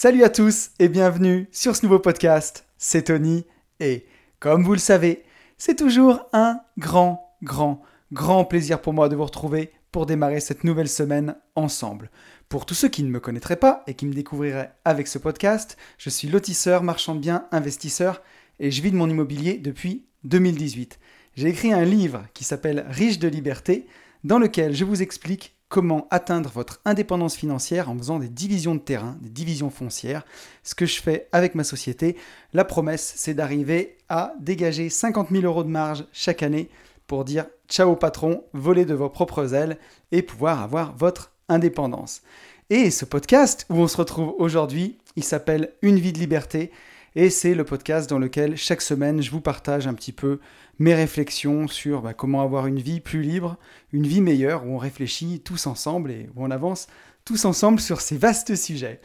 Salut à tous et bienvenue sur ce nouveau podcast. C'est Tony et comme vous le savez, c'est toujours un grand, grand, grand plaisir pour moi de vous retrouver pour démarrer cette nouvelle semaine ensemble. Pour tous ceux qui ne me connaîtraient pas et qui me découvriraient avec ce podcast, je suis lotisseur, marchand de biens, investisseur et je vis de mon immobilier depuis 2018. J'ai écrit un livre qui s'appelle Riche de liberté dans lequel je vous explique comment atteindre votre indépendance financière en faisant des divisions de terrain, des divisions foncières. Ce que je fais avec ma société, la promesse, c'est d'arriver à dégager 50 000 euros de marge chaque année pour dire ciao patron, voler de vos propres ailes et pouvoir avoir votre indépendance. Et ce podcast où on se retrouve aujourd'hui, il s'appelle Une vie de liberté et c'est le podcast dans lequel chaque semaine je vous partage un petit peu mes réflexions sur bah, comment avoir une vie plus libre, une vie meilleure, où on réfléchit tous ensemble et où on avance tous ensemble sur ces vastes sujets.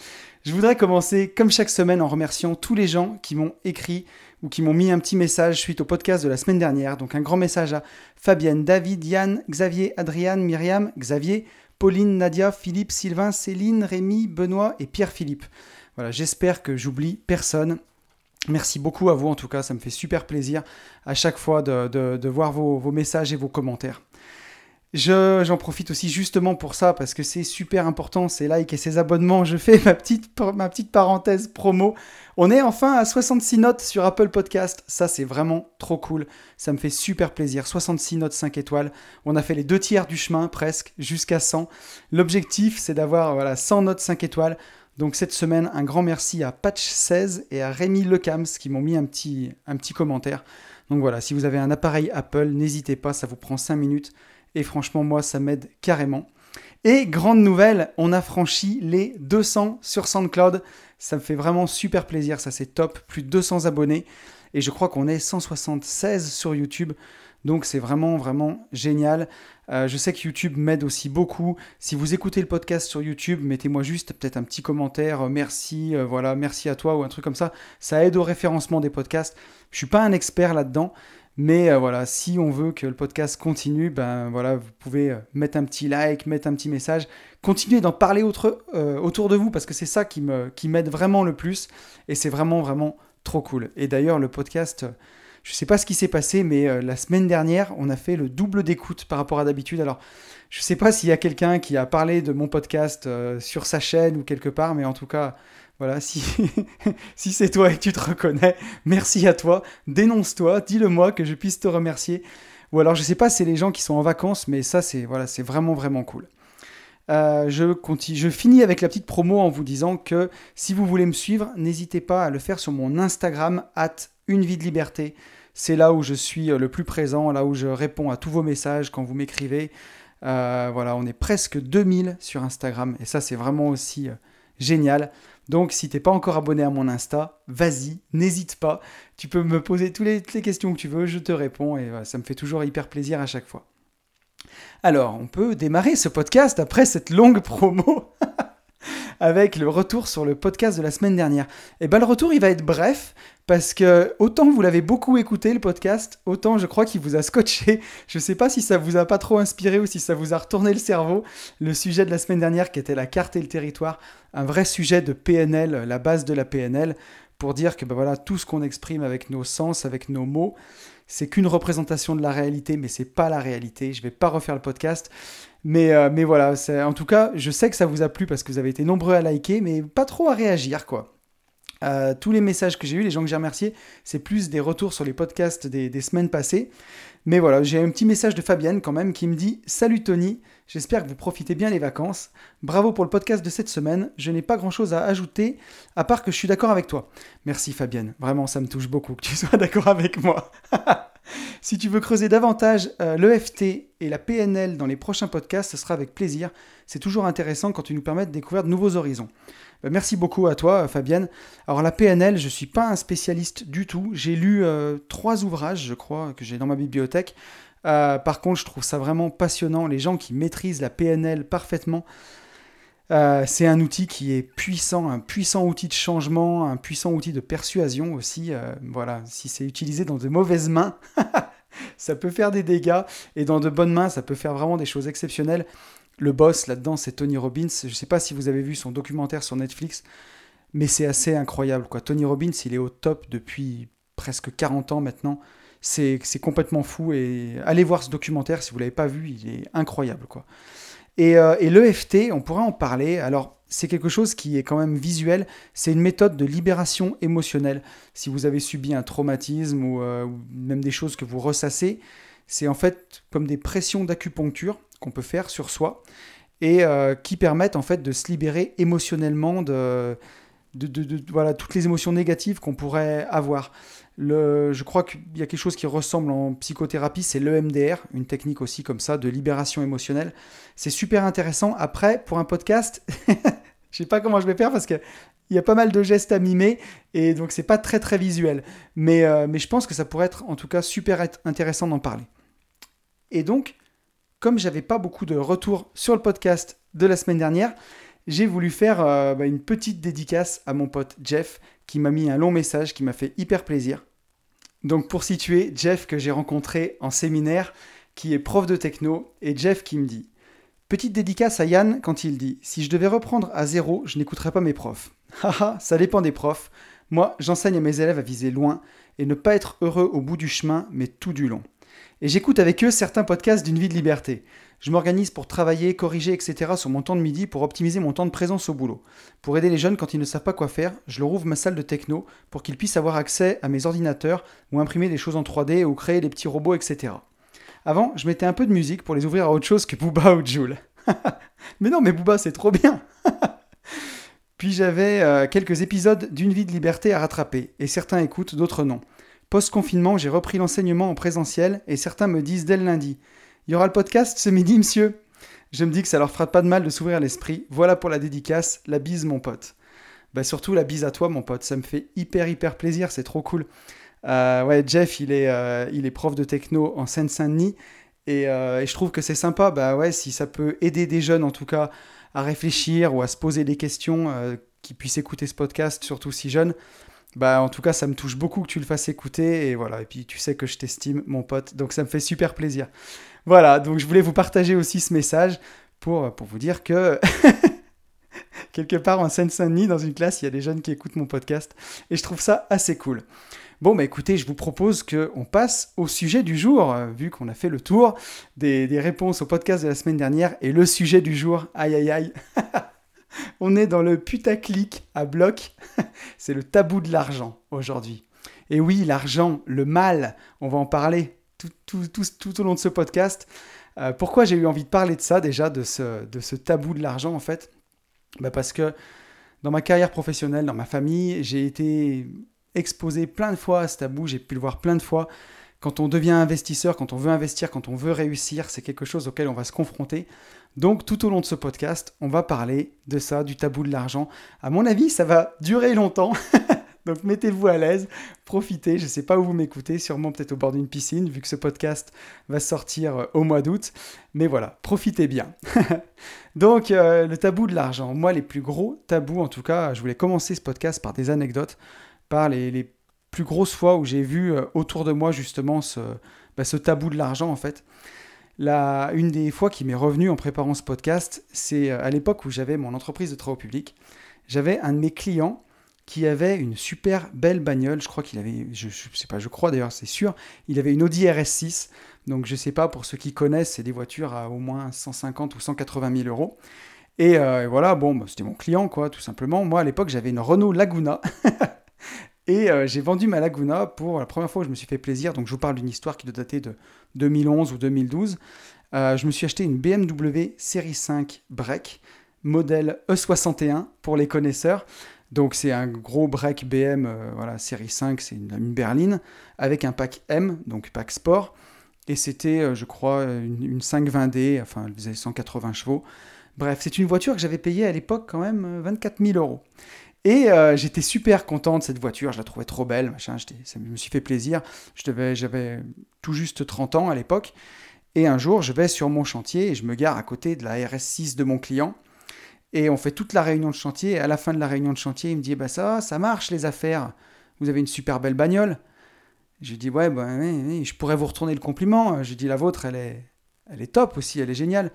Je voudrais commencer, comme chaque semaine, en remerciant tous les gens qui m'ont écrit ou qui m'ont mis un petit message suite au podcast de la semaine dernière. Donc un grand message à Fabienne, David, Yann, Xavier, Adriane, Myriam, Xavier, Pauline, Nadia, Philippe, Sylvain, Céline, Rémi, Benoît et Pierre-Philippe. Voilà, j'espère que j'oublie personne Merci beaucoup à vous en tout cas, ça me fait super plaisir à chaque fois de, voir vos, messages et vos commentaires. J'en profite aussi justement pour ça parce que c'est super important, ces likes et ces abonnements. Je fais ma petite, parenthèse promo. On est enfin à 66 notes sur Apple Podcast. Ça, c'est vraiment trop cool. Ça me fait super plaisir. 66 notes 5 étoiles. On a fait les deux tiers du chemin presque jusqu'à 100. L'objectif, c'est d'avoir voilà, 100 notes 5 étoiles. Donc cette semaine, un grand merci à Patch16 et à Rémi Lecams qui m'ont mis un petit, commentaire. Donc voilà, si vous avez un appareil Apple, n'hésitez pas, ça vous prend 5 minutes. Et franchement, moi, ça m'aide carrément. Et grande nouvelle, on a franchi les 200 sur SoundCloud. Ça me fait vraiment super plaisir, ça c'est top. Plus de 200 abonnés. Et je crois qu'on est 176 sur YouTube. Donc c'est vraiment, vraiment génial. Euh, je sais que YouTube m'aide aussi beaucoup. Si vous écoutez le podcast sur YouTube, mettez-moi juste peut-être un petit commentaire, euh, merci, euh, voilà, merci à toi ou un truc comme ça. Ça aide au référencement des podcasts. Je suis pas un expert là-dedans, mais voilà, si on veut que le podcast continue, ben voilà, vous pouvez mettre un petit like, mettre un petit message, continuer d'en parler autour de vous parce que c'est ça qui m'aide vraiment le plus et c'est vraiment vraiment trop cool. Et d'ailleurs, le podcast je ne sais pas ce qui s'est passé, mais euh, la semaine dernière, on a fait le double d'écoute par rapport à d'habitude. Alors, je ne sais pas s'il y a quelqu'un qui a parlé de mon podcast euh, sur sa chaîne ou quelque part, mais en tout cas, voilà, si, si c'est toi et que tu te reconnais, merci à toi. Dénonce-toi, dis-le-moi que je puisse te remercier. Ou alors, je ne sais pas, c'est les gens qui sont en vacances, mais ça, c'est voilà, c'est vraiment, vraiment cool. Euh, je, finis avec la petite promo en vous disant que si vous voulez me suivre, n'hésitez pas à le faire sur mon Instagram, at une vie de liberté. C'est là où je suis euh, le plus présent, là où je réponds à tous vos messages quand vous m'écrivez. Euh, voilà, on est presque 2000 sur Instagram et ça c'est vraiment aussi génial. Donc si t'es pas encore abonné à mon Insta, vas-y, n'hésite pas. Tu peux me poser toutes les, toutes les, questions que tu veux, je te réponds et ça me fait toujours hyper plaisir à chaque fois. Alors, on peut démarrer ce podcast après cette longue promo. avec le retour sur le podcast de la semaine dernière. Et eh bien le retour il va être bref parce que autant vous l'avez beaucoup écouté le podcast, autant je crois qu'il vous a scotché. Je ne sais pas si ça vous a pas trop inspiré ou si ça vous a retourné le cerveau. Le sujet de la semaine dernière qui était la carte et le territoire, un vrai sujet de PNL, la base de la PNL, pour dire que ben voilà tout ce qu'on exprime avec nos sens, avec nos mots, c'est qu'une représentation de la réalité, mais c'est pas la réalité. Je vais pas refaire le podcast. Mais, euh, mais voilà, en tout cas, je sais que ça vous a plu parce que vous avez été nombreux à liker, mais pas trop à réagir, quoi. Euh, tous les messages que j'ai eus, les gens que j'ai remerciés, c'est plus des retours sur les podcasts des, des semaines passées. Mais voilà, j'ai un petit message de Fabienne quand même qui me dit Salut Tony, j'espère que vous profitez bien les vacances. Bravo pour le podcast de cette semaine. Je n'ai pas grand chose à ajouter, à part que je suis d'accord avec toi. Merci Fabienne, vraiment ça me touche beaucoup que tu sois d'accord avec moi. si tu veux creuser davantage euh, l'EFT et la PNL dans les prochains podcasts, ce sera avec plaisir. C'est toujours intéressant quand tu nous permets de découvrir de nouveaux horizons. Euh, merci beaucoup à toi, Fabienne. Alors la PNL, je ne suis pas un spécialiste du tout. J'ai lu euh, trois ouvrages, je crois, que j'ai dans ma bibliothèque. Par contre, je trouve ça vraiment passionnant. Les gens qui maîtrisent la PNL parfaitement, c'est un outil qui est puissant, un puissant outil de changement, un puissant outil de persuasion aussi. voilà, si c'est utilisé dans de mauvaises mains, ça peut faire des dégâts, et dans de bonnes mains, ça peut faire vraiment des choses exceptionnelles. Le boss là-dedans, c'est Tony Robbins. Je ne sais pas si vous avez vu son documentaire sur Netflix, mais c'est assez incroyable. Quoi. Tony Robbins, il est au top depuis presque 40 ans maintenant. C'est complètement fou. Et allez voir ce documentaire si vous l'avez pas vu, il est incroyable. Quoi. Et, euh, et l'EFT, on pourrait en parler. Alors, c'est quelque chose qui est quand même visuel. C'est une méthode de libération émotionnelle. Si vous avez subi un traumatisme ou, euh, même des choses que vous ressassez, c'est en fait comme des pressions d'acupuncture qu'on peut faire sur soi et euh, qui permettent en fait de se libérer émotionnellement de, de, voilà, toutes les émotions négatives qu'on pourrait avoir. Je crois qu'il y a quelque chose qui ressemble en psychothérapie, c'est l'EMDR, une technique aussi comme ça de libération émotionnelle. C'est super intéressant. Après, pour un podcast, je sais pas comment je vais faire parce que il y a pas mal de gestes à mimer et donc c'est pas très très visuel. Mais, euh, mais je pense que ça pourrait être en tout cas super intéressant d'en parler. Et donc, comme j'avais pas beaucoup de retours sur le podcast de la semaine dernière, j'ai voulu faire euh, bah, une petite dédicace à mon pote Jeff qui m'a mis un long message qui m'a fait hyper plaisir. Donc pour situer, Jeff que j'ai rencontré en séminaire, qui est prof de techno, et Jeff qui me dit Petite dédicace à Yann quand il dit Si je devais reprendre à zéro, je n'écouterais pas mes profs. Haha, ça dépend des profs. Moi, j'enseigne à mes élèves à viser loin et ne pas être heureux au bout du chemin, mais tout du long. Et j'écoute avec eux certains podcasts d'une vie de liberté. Je m'organise pour travailler, corriger, etc. sur mon temps de midi pour optimiser mon temps de présence au boulot. Pour aider les jeunes quand ils ne savent pas quoi faire, je leur ouvre ma salle de techno pour qu'ils puissent avoir accès à mes ordinateurs ou imprimer des choses en 3D ou créer des petits robots, etc. Avant, je mettais un peu de musique pour les ouvrir à autre chose que Booba ou Joule. mais non, mais Booba, c'est trop bien Puis j'avais euh, quelques épisodes d'une vie de liberté à rattraper, et certains écoutent, d'autres non. Post-confinement, j'ai repris l'enseignement en présentiel, et certains me disent dès le lundi il y aura le podcast ce midi, monsieur. Je me dis que ça leur fera pas de mal de s'ouvrir l'esprit. Voilà pour la dédicace. La bise, mon pote. Bah surtout la bise à toi, mon pote. Ça me fait hyper, hyper plaisir. C'est trop cool. Euh, ouais, Jeff, il est, euh, il est prof de techno en Seine-Saint-Denis. Euh, et, je trouve que c'est sympa. Bah ouais, si ça peut aider des jeunes, en tout cas, à réfléchir ou à se poser des questions, qui puissent écouter ce podcast, surtout si jeunes. Bah, en tout cas, ça me touche beaucoup que tu le fasses écouter. Et voilà. Et puis, tu sais que je t'estime, mon pote. Donc, ça me fait super plaisir. Voilà. Donc, je voulais vous partager aussi ce message pour, pour vous dire que. quelque part en Seine-Saint-Denis, dans une classe, il y a des jeunes qui écoutent mon podcast. Et je trouve ça assez cool. Bon, bah écoutez, je vous propose qu'on passe au sujet du jour, euh, vu qu'on a fait le tour des, des réponses au podcast de la semaine dernière. Et le sujet du jour, aïe aïe aïe. On est dans le putaclic à bloc. C'est le tabou de l'argent aujourd'hui. Et oui, l'argent, le mal, on va en parler tout, au long de ce podcast. Euh, pourquoi j'ai eu envie de parler de ça déjà, de ce, de tabou de l'argent en fait? Bah Parce que dans ma carrière professionnelle, dans ma famille, j'ai été exposé plein de fois à ce tabou, j'ai pu le voir plein de fois. Quand on devient investisseur, quand on veut investir, quand on veut réussir, c'est quelque chose auquel on va se confronter. Donc tout au long de ce podcast, on va parler de ça, du tabou de l'argent. À mon avis, ça va durer longtemps. Donc mettez-vous à l'aise, profitez. Je ne sais pas où vous m'écoutez, sûrement peut-être au bord d'une piscine, vu que ce podcast va sortir euh, au mois d'août. Mais voilà, profitez bien. Donc euh, le tabou de l'argent. Moi, les plus gros tabous, en tout cas, je voulais commencer ce podcast par des anecdotes, par les, les plus grosses fois où j'ai vu euh, autour de moi justement ce, bah, ce tabou de l'argent en fait. Une des fois qui m'est revenue en préparant ce podcast, c'est euh, à l'époque où j'avais mon entreprise de travaux publics. J'avais un de mes clients qui avait une super belle bagnole. Je crois qu'il avait, je, sais pas, je crois d'ailleurs, c'est sûr, il avait une Audi RS6. Donc je sais pas, pour ceux qui connaissent, c'est des voitures à au moins 150 ou 180 000 euros. Et euh, voilà, bon, bah, c'était mon client, quoi, tout simplement. Moi, à l'époque, j'avais une Renault Laguna. Et euh, j'ai vendu ma Laguna pour la première fois où je me suis fait plaisir. Donc je vous parle d'une histoire qui doit dater de 2011 ou 2012. Euh, je me suis acheté une BMW Série 5 break, modèle E61 pour les connaisseurs. Donc c'est un gros break BM, euh, voilà, série 5, c'est une, berline, avec un pack M, donc pack sport. Et c'était, je crois, une, une 520D, enfin elle faisait 180 chevaux. Bref, c'est une voiture que j'avais payée à l'époque quand même 24 000 euros. Et euh, j'étais super content de cette voiture, je la trouvais trop belle, machin, ça me suis fait plaisir. J'avais tout juste 30 ans à l'époque. Et un jour, je vais sur mon chantier et je me gare à côté de la RS6 de mon client. Et on fait toute la réunion de chantier. Et à la fin de la réunion de chantier, il me dit Bah ça, ça marche les affaires. Vous avez une super belle bagnole. J'ai dit Ouais, bah, je pourrais vous retourner le compliment. J'ai dit La vôtre, elle est, elle est top aussi, elle est géniale.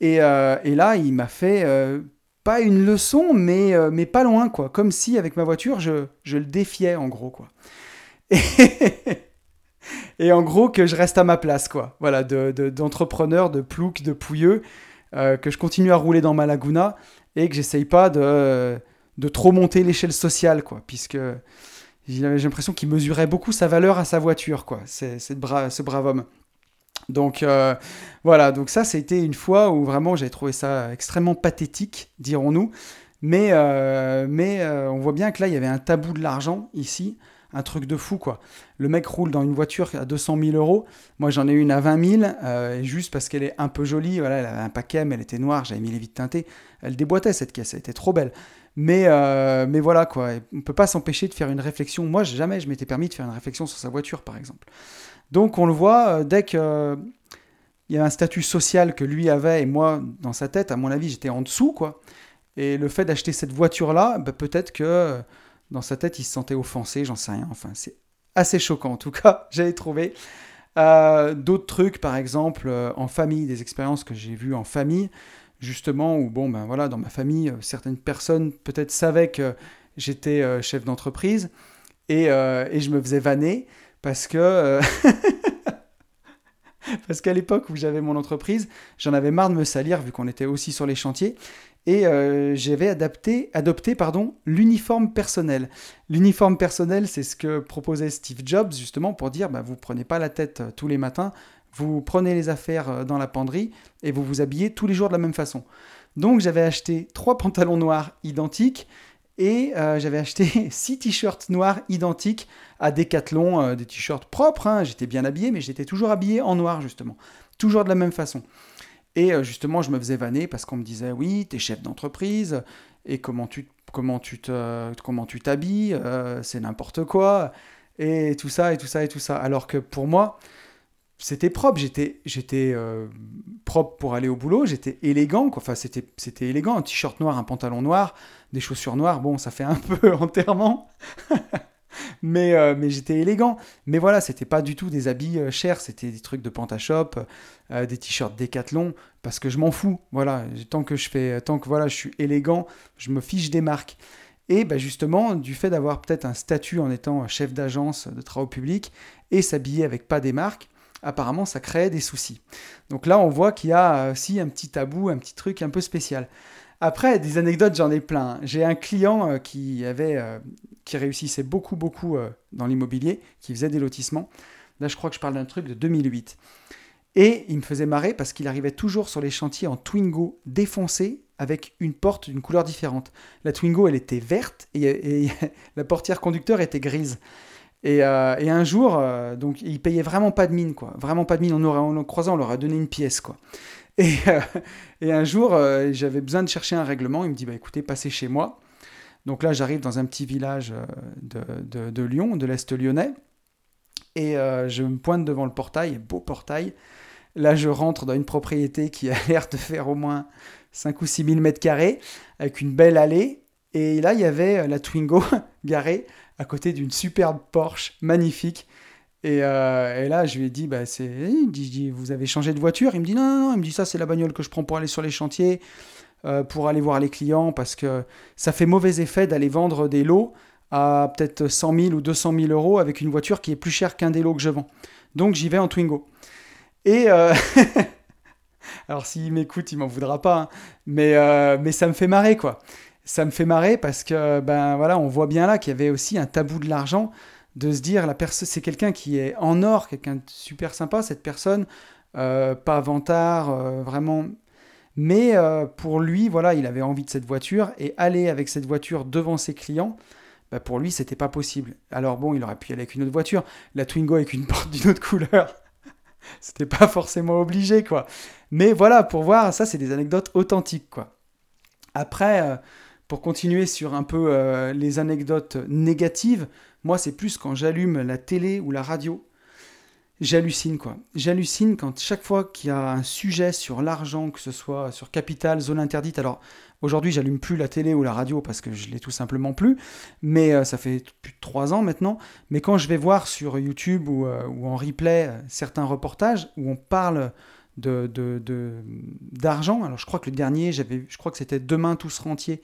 Et, euh, et là, il m'a fait euh, pas une leçon, mais, euh, mais pas loin, quoi. Comme si, avec ma voiture, je, je le défiais, en gros, quoi. Et, et, en gros, que je reste à ma place, quoi. Voilà, d'entrepreneur, de, de plouc, de pouilleux, euh, que je continue à rouler dans ma Laguna et que j'essaye pas de, de trop monter l'échelle sociale, quoi. Puisque j'ai l'impression qu'il mesurait beaucoup sa valeur à sa voiture, quoi. C'est ce brave homme. Donc euh, voilà, donc ça c'était une fois où vraiment j'ai trouvé ça extrêmement pathétique, dirons-nous. Mais, euh, mais euh, on voit bien que là il y avait un tabou de l'argent ici, un truc de fou quoi. Le mec roule dans une voiture à 200 000 euros, moi j'en ai une à 20 000, et juste parce qu'elle est un peu jolie, voilà, elle avait un paquet, mais elle était noire, j'avais mis les vitres teintées, elle déboîtait cette caisse, elle était trop belle. Mais, mais voilà quoi, on peut pas s'empêcher de faire une réflexion. Moi jamais je m'étais permis de faire une réflexion sur sa voiture par exemple. Donc on le voit, euh, dès qu'il euh, y a un statut social que lui avait et moi, dans sa tête, à mon avis, j'étais en dessous, quoi. Et le fait d'acheter cette voiture-là, bah, peut-être que euh, dans sa tête, il se sentait offensé, j'en sais rien. Enfin, c'est assez choquant, en tout cas, j'avais trouvé. D'autres trucs, par exemple, en famille, des expériences que j'ai vues en famille, justement, où, bon, ben voilà, dans ma famille, certaines personnes peut-être savaient que j'étais chef d'entreprise et, et, je me faisais vanner parce que. Euh, parce qu'à l'époque où j'avais mon entreprise, j'en avais marre de me salir vu qu'on était aussi sur les chantiers. Et euh, j'avais adapté, adopté pardon, l'uniforme personnel. L'uniforme personnel, c'est ce que proposait Steve Jobs justement pour dire bah, vous prenez pas la tête euh, tous les matins, vous prenez les affaires dans la penderie et vous vous habillez tous les jours de la même façon. Donc j'avais acheté trois pantalons noirs identiques et euh, j'avais acheté six t-shirts noirs identiques à Decathlon, euh, des t-shirts propres. Hein. J'étais bien habillé, mais j'étais toujours habillé en noir, justement. Toujours de la même façon. Et euh, justement, je me faisais vanner parce qu'on me disait Oui, t'es chef d'entreprise, et comment tu comment tu te comment tu t'habilles, c'est n'importe quoi, et tout ça, et tout ça, et tout ça. Alors que pour moi, c'était propre, j'étais j'étais propre pour aller au boulot, j'étais élégant, quoi. enfin c'était c'était élégant, un t-shirt noir, un pantalon noir, des chaussures noires, bon, ça fait un peu enterrement. mais, euh, mais j'étais élégant. Mais voilà, c'était pas du tout des habits euh, chers, c'était des trucs de Pantashop, euh, des t-shirts Decathlon, parce que je m'en fous. Voilà, tant que je fais, tant que voilà, je suis élégant, je me fiche des marques. Et bah, justement, du fait d'avoir peut-être un statut en étant chef d'agence de travaux publics et s'habiller avec pas des marques, apparemment ça crée des soucis. Donc là, on voit qu'il y a aussi un petit tabou, un petit truc un peu spécial. Après, des anecdotes, j'en ai plein. J'ai un client euh, qui avait, euh, qui réussissait beaucoup, beaucoup euh, dans l'immobilier, qui faisait des lotissements. Là, je crois que je parle d'un truc de 2008. Et il me faisait marrer parce qu'il arrivait toujours sur les chantiers en Twingo défoncé avec une porte d'une couleur différente. La Twingo, elle était verte et, la portière conducteur était grise. Et, un jour, donc, il payait vraiment pas de mine, quoi. Vraiment pas de mine. En le croisant, on leur a donné une pièce, quoi. Et, euh, un jour, euh, j'avais besoin de chercher un règlement. Il me dit bah, écoutez, passez chez moi. Donc là, j'arrive dans un petit village euh, de, de, Lyon, de l'Est lyonnais. Et je me pointe devant le portail, beau portail. Là, je rentre dans une propriété qui a l'air de faire au moins 5 ou 6 000 mètres carrés, avec une belle allée. Et là, il y avait la Twingo garée à côté d'une superbe Porsche magnifique euh, et, là, je lui ai dit, bah, dit, vous avez changé de voiture? Il me dit, non, non, non. Il me dit, ça, c'est la bagnole que je prends pour aller sur les chantiers, euh, pour aller voir les clients, parce que ça fait mauvais effet d'aller vendre des lots à peut-être 100 000 ou 200 000 euros avec une voiture qui est plus chère qu'un des lots que je vends. Donc, j'y vais en Twingo. Et. Euh, alors, s'il m'écoute, il m'en voudra pas, hein. mais, mais ça me fait marrer, quoi. Ça me fait marrer parce que, ben voilà, on voit bien là qu'il y avait aussi un tabou de l'argent de se dire la personne c'est quelqu'un qui est en or, quelqu'un de super sympa, cette personne, euh, pas vantard, euh, vraiment. Mais euh, pour lui, voilà, il avait envie de cette voiture et aller avec cette voiture devant ses clients, bah pour lui, c'était pas possible. Alors bon, il aurait pu aller avec une autre voiture, la Twingo avec une porte d'une autre couleur. c'était pas forcément obligé, quoi. Mais voilà, pour voir, ça, c'est des anecdotes authentiques, quoi. Après, pour continuer sur un peu les anecdotes négatives, moi, c'est plus quand j'allume la télé ou la radio, j'hallucine quoi. J'hallucine quand chaque fois qu'il y a un sujet sur l'argent, que ce soit sur capital, zone interdite. Alors aujourd'hui, j'allume plus la télé ou la radio parce que je l'ai tout simplement plus, mais euh, ça fait plus de trois ans maintenant. Mais quand je vais voir sur YouTube ou, euh, en replay euh, certains reportages où on parle d'argent. Alors je crois que le dernier, je crois que c'était Demain tous rentiers,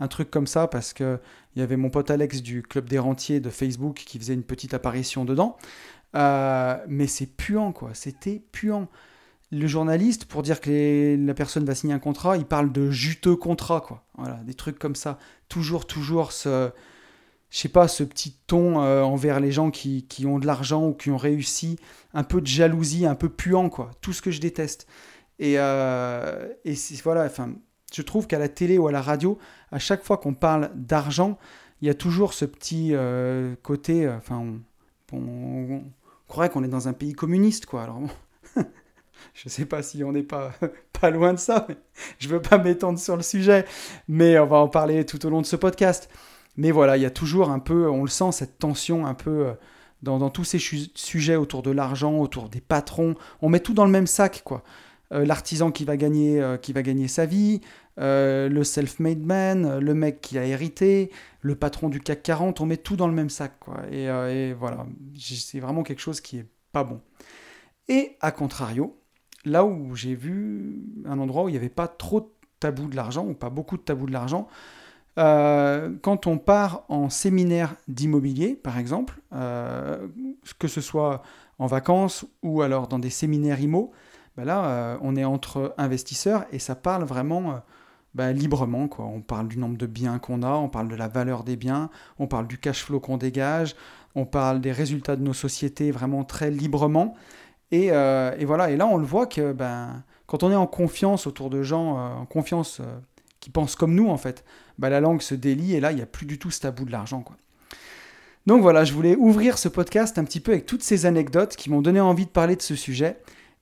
un truc comme ça, parce que il y avait mon pote Alex du club des rentiers de Facebook qui faisait une petite apparition dedans. Euh, mais c'est puant, quoi. C'était puant. Le journaliste, pour dire que la personne va signer un contrat, il parle de juteux contrat, quoi. Voilà, des trucs comme ça. Toujours, toujours ce, je sais pas, ce petit ton euh, envers les gens qui, qui ont de l'argent ou qui ont réussi, un peu de jalousie, un peu puant, quoi. Tout ce que je déteste. Et, euh, et voilà, enfin, je trouve qu'à la télé ou à la radio, à chaque fois qu'on parle d'argent, il y a toujours ce petit euh, côté, enfin, on, croirait qu'on est dans un pays communiste, quoi. Alors, je sais pas si on n'est pas, pas loin de ça, mais je veux pas m'étendre sur le sujet, mais on va en parler tout au long de ce podcast. Mais voilà, il y a toujours un peu, on le sent, cette tension un peu euh, dans, tous ces sujets autour de l'argent, autour des patrons. On met tout dans le même sac, quoi. Euh, l'artisan qui va gagner, euh, qui va gagner sa vie, le self-made man, le mec qui a hérité, le patron du CAC 40, on met tout dans le même sac, quoi. Et, voilà, c'est vraiment quelque chose qui est pas bon. Et à contrario, là où j'ai vu un endroit où il n'y avait pas trop de tabou de l'argent, ou pas beaucoup de tabou de l'argent, euh, quand on part en séminaire d'immobilier, par exemple, euh, que ce soit en vacances ou alors dans des séminaires IMO, ben là, euh, on est entre investisseurs et ça parle vraiment ben, librement. Quoi. On parle du nombre de biens qu'on a, on parle de la valeur des biens, on parle du cash flow qu'on dégage, on parle des résultats de nos sociétés vraiment très librement. Et, et voilà, et là, on le voit que ben, quand on est en confiance autour de gens, en confiance qui pensent comme nous, en fait, bah, la langue se délie et là, il n'y a plus du tout ce tabou de l'argent. Quoi. Donc voilà, je voulais ouvrir ce podcast un petit peu avec toutes ces anecdotes qui m'ont donné envie de parler de ce sujet.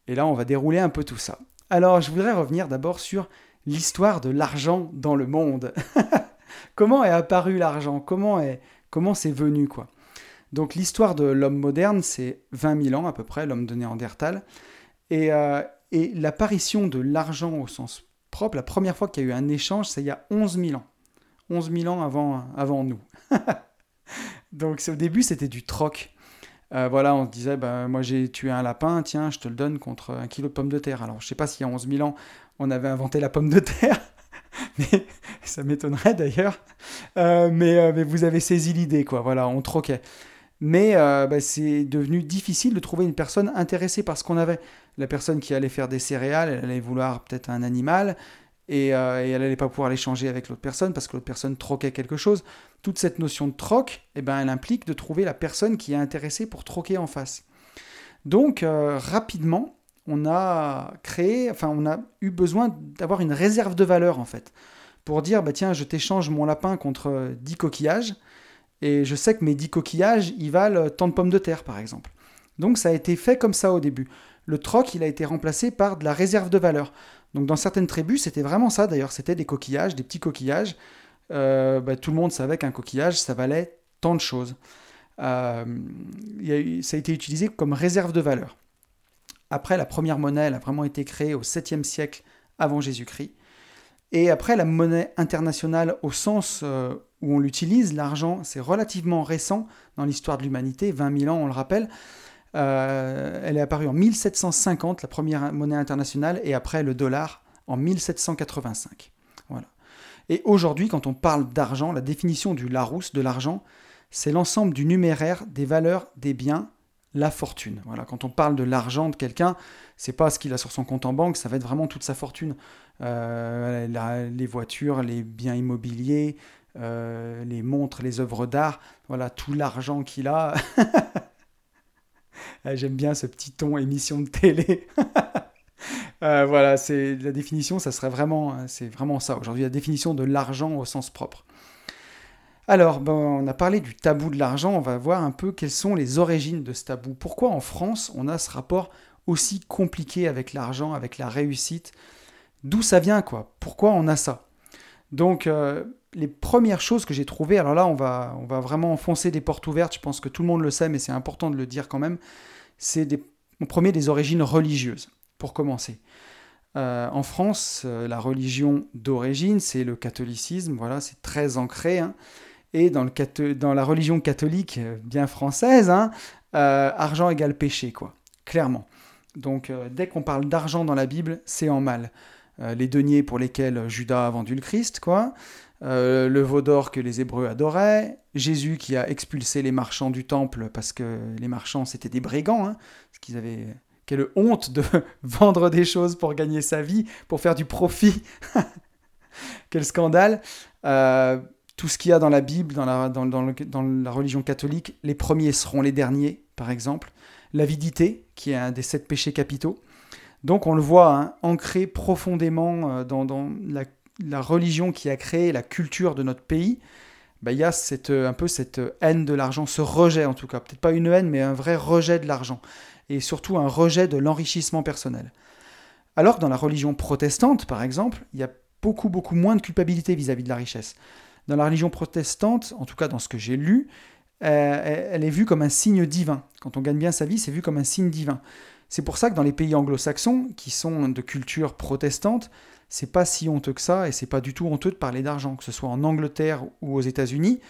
Et là, on va dérouler un peu tout ça. Alors, je voudrais revenir d'abord sur l'histoire de l'argent dans le monde. comment est apparu l'argent? Comment est comment c'est venu quoi? Donc l'histoire de l'homme moderne, c'est 20 000 ans à peu près, l'homme de Néandertal. Et, euh, et l'apparition de l'argent au sens propre, la première fois qu'il y a eu un échange, c'est il y a 11 000 ans. 11 000 ans avant, avant nous. Donc au début, c'était du troc. Euh, voilà, on se disait, bah, moi j'ai tué un lapin, tiens, je te le donne contre un kilo de pommes de terre. Alors je sais pas s'il y a 11 000 ans, on avait inventé la pomme de terre, mais ça m'étonnerait d'ailleurs. Euh, mais, euh, mais, vous avez saisi l'idée, quoi. Voilà, on troquait. Mais bah, c'est devenu difficile de trouver une personne intéressée par ce qu'on avait. La personne qui allait faire des céréales, elle allait vouloir peut-être un animal, euh, et, elle n'allait pas pouvoir l'échanger avec l'autre personne parce que l'autre personne troquait quelque chose. Toute cette notion de troc, eh ben, elle implique de trouver la personne qui est intéressée pour troquer en face. Donc euh, rapidement, on a créé, enfin on a eu besoin d'avoir une réserve de valeur en fait, pour dire bah tiens je t'échange mon lapin contre 10 coquillages et je sais que mes 10 coquillages ils valent tant de pommes de terre par exemple. Donc ça a été fait comme ça au début. Le troc il a été remplacé par de la réserve de valeur. Donc dans certaines tribus, c'était vraiment ça d'ailleurs, c'était des coquillages, des petits coquillages. Euh, bah, tout le monde savait qu'un coquillage, ça valait tant de choses. Euh, ça a été utilisé comme réserve de valeur. Après, la première monnaie, elle a vraiment été créée au 7e siècle avant Jésus-Christ. Et après, la monnaie internationale, au sens euh, où on l'utilise, l'argent, c'est relativement récent dans l'histoire de l'humanité, 20 000 ans, on le rappelle. Euh, elle est apparue en 1750, la première monnaie internationale, et après le dollar en 1785. Voilà. Et aujourd'hui, quand on parle d'argent, la définition du Larousse de l'argent, c'est l'ensemble du numéraire des valeurs des biens, la fortune. Voilà, quand on parle de l'argent de quelqu'un, c'est pas ce qu'il a sur son compte en banque, ça va être vraiment toute sa fortune. Euh, les voitures, les biens immobiliers, euh, les montres, les œuvres d'art, voilà, tout l'argent qu'il a. Ah, j'aime bien ce petit ton émission de télé. Euh, voilà, c'est la définition, ça serait vraiment, c'est vraiment ça. Aujourd'hui, la définition de l'argent au sens propre. Alors, ben, on a parlé du tabou de l'argent, on va voir un peu quelles sont les origines de ce tabou. Pourquoi en France, on a ce rapport aussi compliqué avec l'argent, avec la réussite? D'où ça vient, quoi? Pourquoi on a ça? Donc, euh, les premières choses que j'ai trouvées, alors là, on va, on va vraiment enfoncer des portes ouvertes, je pense que tout le monde le sait, mais c'est important de le dire quand même c'est mon premier des origines religieuses, pour commencer. Euh, en France, euh, la religion d'origine, c'est le catholicisme, voilà, c'est très ancré. Hein. et dans, le dans, la religion catholique, euh, bien française, hein, argent égale péché, quoi, clairement. Donc dès qu'on parle d'argent dans la Bible, c'est en mal. les deniers pour lesquels Judas a vendu le Christ, quoi. Le veau d'or que les Hébreux adoraient, Jésus qui a expulsé les marchands du temple parce que les marchands c'était des brigands, hein, parce qu'ils avaient quelle honte de vendre des choses pour gagner sa vie, pour faire du profit. Quel scandale. Euh, tout ce qu'il y a dans la Bible, dans la, dans, la religion catholique, les premiers seront les derniers, par exemple. L'avidité, qui est un des sept péchés capitaux. Donc on le voit hein, ancré profondément euh, dans, la, religion qui a créé la culture de notre pays. Bah, il y a cette, un peu cette haine de l'argent, ce rejet en tout cas. Peut-être pas une haine, mais un vrai rejet de l'argent et surtout un rejet de l'enrichissement personnel. Alors que dans la religion protestante, par exemple, il y a beaucoup, beaucoup moins de culpabilité vis-à-vis de la richesse. Dans la religion protestante, en tout cas dans ce que j'ai lu, euh, elle est vue comme un signe divin. Quand on gagne bien sa vie, c'est vu comme un signe divin. C'est pour ça que dans les pays anglo-saxons, qui sont de culture protestante, c'est pas si honteux que ça, et c'est pas du tout honteux de parler d'argent, que ce soit en Angleterre ou aux États-Unis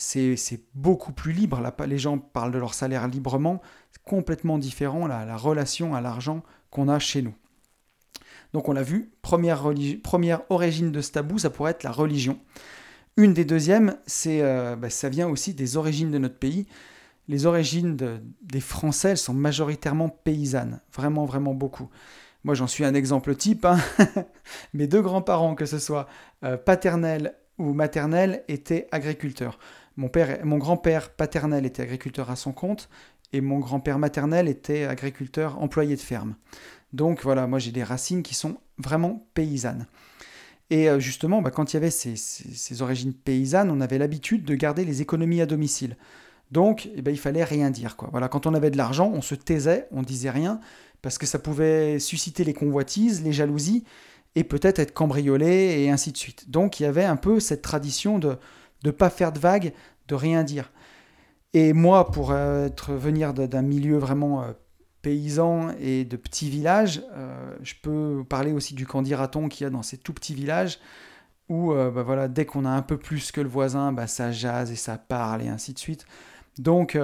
c'est beaucoup plus libre. les gens parlent de leur salaire librement. C'est complètement différent la, relation à l'argent qu'on a chez nous. Donc on l'a vu, première, première, origine de ce tabou, ça pourrait être la religion. Une des deuxièmes, euh, bah, ça vient aussi des origines de notre pays. Les origines des Français, elles sont majoritairement paysannes, vraiment, vraiment beaucoup. Moi, j'en suis un exemple type. Hein. Mes deux grands-parents, que ce soit euh, paternel ou maternel, étaient agriculteurs. Mon, père, mon grand-père paternel était agriculteur à son compte et mon grand-père maternel était agriculteur employé de ferme. Donc voilà, moi j'ai des racines qui sont vraiment paysannes. Et euh, justement, bah, quand il y avait ces, origines paysannes, on avait l'habitude de garder les économies à domicile. Donc, eh ben, il fallait rien dire. Voilà, quand on avait de l'argent, on se taisait, on disait rien, parce que ça pouvait susciter les convoitises, les jalousies, et peut-être être cambriolé, et ainsi de suite. Donc, il y avait un peu cette tradition de, de pas faire de vagues, de rien dire. Et moi, pour être, venir d'un milieu vraiment euh, paysan et de petits villages, euh, je peux parler aussi du candidaton qu'il y a dans ces tout petits villages où euh, bah voilà, dès qu'on a un peu plus que le voisin, bah, ça jase et ça parle et ainsi de suite. Donc,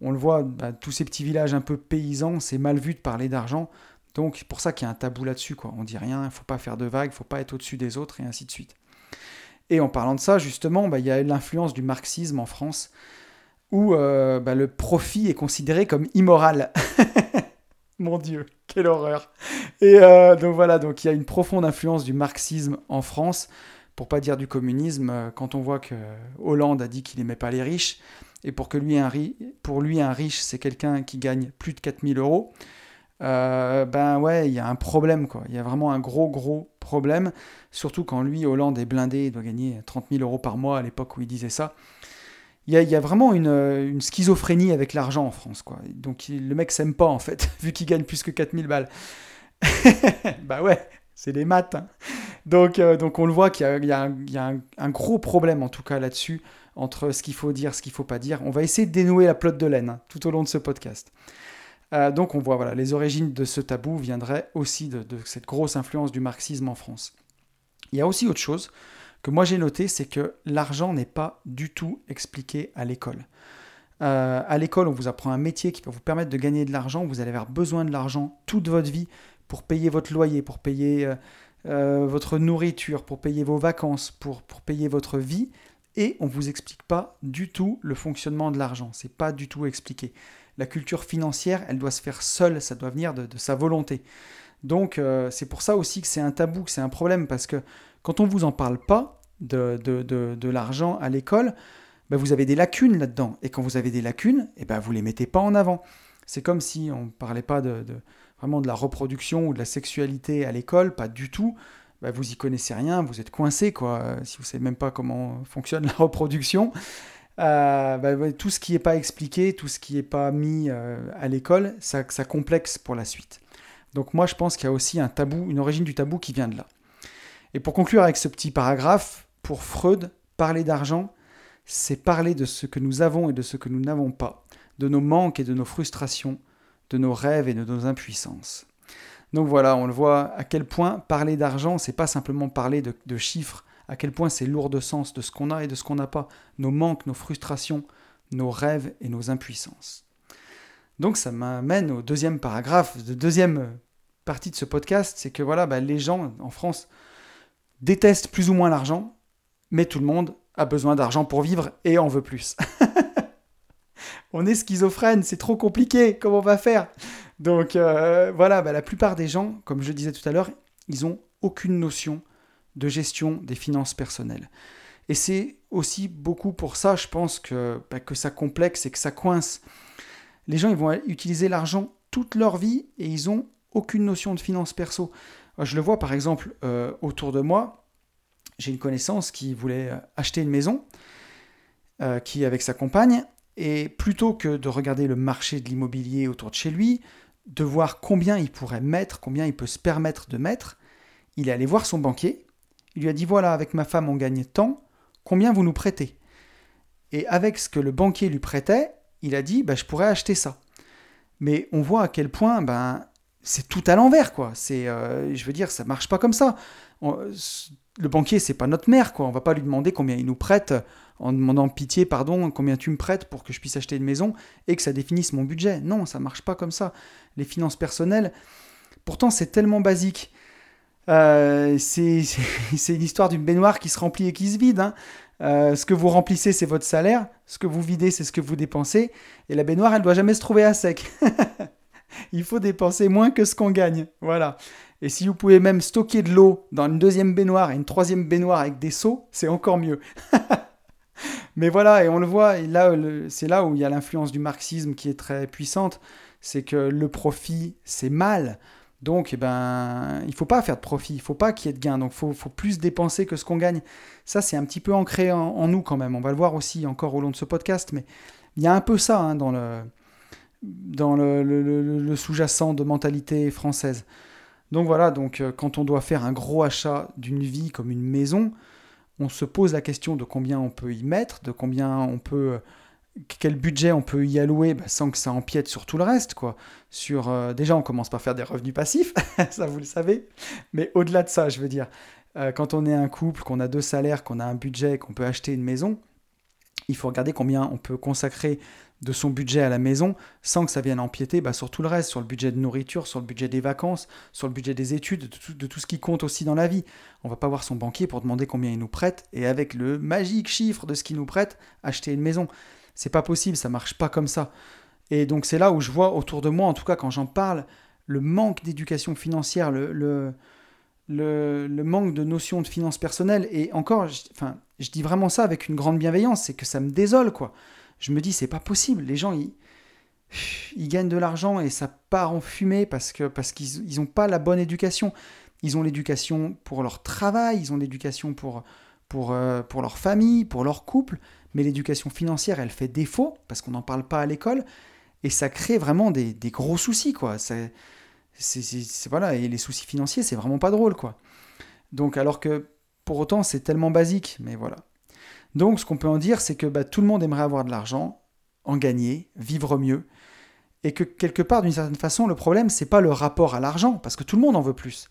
on le voit, bah, tous ces petits villages un peu paysans, c'est mal vu de parler d'argent. Donc, c'est pour ça qu'il y a un tabou là-dessus. Quoi. On dit rien, il ne faut pas faire de vagues, faut pas être au-dessus des autres et ainsi de suite. Et en parlant de ça, justement, bah, il y a l'influence du marxisme en France, où euh, bah, le profit est considéré comme immoral. Mon Dieu, quelle horreur. Et euh, donc voilà, donc il y a une profonde influence du marxisme en France, pour pas dire du communisme, euh, quand on voit que Hollande a dit qu'il n'aimait pas les riches, et pour, que lui, un, pour lui, un riche, c'est quelqu'un qui gagne plus de 4000 euros. Euh, ben ouais, il y a un problème, quoi. Il y a vraiment un gros, gros problème. Surtout quand lui, Hollande, est blindé, il doit gagner 30 000 euros par mois à l'époque où il disait ça. Il y a, vraiment une, schizophrénie avec l'argent en France, quoi. Donc le mec s'aime pas, en fait, vu qu'il gagne plus que 4000 balles. bah ouais, c'est les maths. Hein. Donc, euh, donc on le voit qu'il y a, un, un, gros problème, en tout cas, là-dessus, entre ce qu'il faut dire, ce qu'il faut pas dire. On va essayer de dénouer la plotte de laine hein, tout au long de ce podcast. Euh, donc on voit, voilà, les origines de ce tabou viendraient aussi de, cette grosse influence du marxisme en France. Il y a aussi autre chose que moi j'ai noté, c'est que l'argent n'est pas du tout expliqué à l'école. Euh, à l'école, on vous apprend un métier qui va vous permettre de gagner de l'argent. Vous allez avoir besoin de l'argent toute votre vie pour payer votre loyer, pour payer euh, votre nourriture, pour payer vos vacances, pour payer votre vie. Et on ne vous explique pas du tout le fonctionnement de l'argent. C'est pas du tout expliqué la culture financière, elle doit se faire seule, ça doit venir de, sa volonté. Donc euh, c'est pour ça aussi que c'est un tabou, que c'est un problème, parce que quand on ne vous en parle pas de, l'argent à l'école, ben vous avez des lacunes là-dedans. Et quand vous avez des lacunes, et eh ben vous ne les mettez pas en avant. C'est comme si on ne parlait pas de, vraiment de la reproduction ou de la sexualité à l'école, pas du tout. Ben vous y connaissez rien, vous êtes coincé, quoi. Si vous savez même pas comment fonctionne la reproduction, euh, bah, tout ce qui n'est pas expliqué, tout ce qui n'est pas mis euh, à l'école, ça, ça, complexe pour la suite. Donc moi je pense qu'il y a aussi un tabou, une origine du tabou qui vient de là. Et pour conclure avec ce petit paragraphe, pour Freud, parler d'argent, c'est parler de ce que nous avons et de ce que nous n'avons pas, de nos manques et de nos frustrations, de nos rêves et de nos impuissances. Donc voilà, on le voit à quel point parler d'argent, c'est pas simplement parler de chiffres, à quel point c'est lourd de sens de ce qu'on a et de ce qu'on n'a pas, nos manques, nos frustrations, nos rêves et nos impuissances. Donc ça m'amène au deuxième paragraphe, de deuxième partie de ce podcast, c'est que voilà, bah, les gens en France détestent plus ou moins l'argent, mais tout le monde a besoin d'argent pour vivre et en veut plus. on est schizophrène, c'est trop compliqué, comment on va faire? Donc euh, voilà, bah, la plupart des gens, comme je disais tout à l'heure, ils ont aucune notion de gestion des finances personnelles. Et c'est aussi beaucoup pour ça, je pense, que, bah, que ça complexe et que ça coince. Les gens, ils vont utiliser l'argent toute leur vie et ils ont aucune notion de finances perso. Je le vois par exemple euh, autour de moi, j'ai une connaissance qui voulait euh, acheter une maison, euh, qui avec sa compagne, et plutôt que de regarder le marché de l'immobilier autour de chez lui, de voir combien il pourrait mettre, combien il peut se permettre de mettre, il est allé voir son banquier, il lui a dit voilà, avec ma femme on gagne tant, combien vous nous prêtez? Et avec ce que le banquier lui prêtait, il a dit bah, je pourrais acheter ça. Mais on voit à quel point ben, c'est tout à l'envers, quoi. C'est, euh, je veux dire, ça marche pas comme ça. le banquier, c'est pas notre mère, quoi. On va pas lui demander combien il nous prête en demandant pitié, pardon, combien tu me prêtes pour que je puisse acheter une maison et que ça définisse mon budget. Non, ça marche pas comme ça. Les finances personnelles, pourtant, c'est tellement basique. Euh, c'est l'histoire d'une baignoire qui se remplit et qui se vide. Hein. Euh, ce que vous remplissez, c'est votre salaire. Ce que vous videz, c'est ce que vous dépensez. Et la baignoire, elle doit jamais se trouver à sec. il faut dépenser moins que ce qu'on gagne. Voilà. Et si vous pouvez même stocker de l'eau dans une deuxième baignoire et une troisième baignoire avec des seaux, c'est encore mieux. Mais voilà, et on le voit, et là, c'est là où il y a l'influence du marxisme qui est très puissante, c'est que le profit, c'est mal. Donc, eh ben, il faut pas faire de profit, il faut pas qu'il y ait de gain, donc il faut, plus dépenser que ce qu'on gagne. Ça, c'est un petit peu ancré en, nous quand même. On va le voir aussi encore au long de ce podcast, mais il y a un peu ça hein, dans le, dans le, sous-jacent de mentalité française. Donc voilà, donc euh, quand on doit faire un gros achat d'une vie comme une maison, on se pose la question de combien on peut y mettre, de combien on peut, euh, quel budget on peut y allouer bah, sans que ça empiète sur tout le reste, quoi. Sur euh, déjà, on commence par faire des revenus passifs, ça vous le savez, mais au-delà de ça, je veux dire, quand on est un couple, qu'on a deux salaires, qu'on a un budget, qu'on peut acheter une maison, il faut regarder combien on peut consacrer de son budget à la maison sans que ça vienne empiéter bah, sur tout le reste, sur le budget de nourriture, sur le budget des vacances, sur le budget des études, de tout, ce qui compte aussi dans la vie. On va pas voir son banquier pour demander combien il nous prête et avec le magique chiffre de ce qu'il nous prête, acheter une maison. C'est pas possible, ça marche pas comme ça. Et donc c'est là où je vois autour de moi, en tout cas quand j'en parle, le manque d'éducation financière, le, le, manque de notion de finances personnelles. Et encore, je, enfin, je dis vraiment ça avec une grande bienveillance, c'est que ça me désole, quoi je me dis, c'est pas possible. Les gens, ils, gagnent de l'argent et ça part en fumée parce que parce qu'ils n'ont pas la bonne éducation. Ils ont l'éducation pour leur travail, ils ont l'éducation pour, pour, euh, pour leur famille, pour leur couple, mais l'éducation financière, elle fait défaut parce qu'on n'en parle pas à l'école et ça crée vraiment des, des gros soucis, quoi. C'est, voilà, et les soucis financiers, c'est vraiment pas drôle, quoi. Donc, alors que pour autant, c'est tellement basique, mais voilà. Donc, ce qu'on peut en dire, c'est que bah, tout le monde aimerait avoir de l'argent, en gagner, vivre mieux, et que quelque part, d'une certaine façon, le problème, c'est pas le rapport à l'argent, parce que tout le monde en veut plus,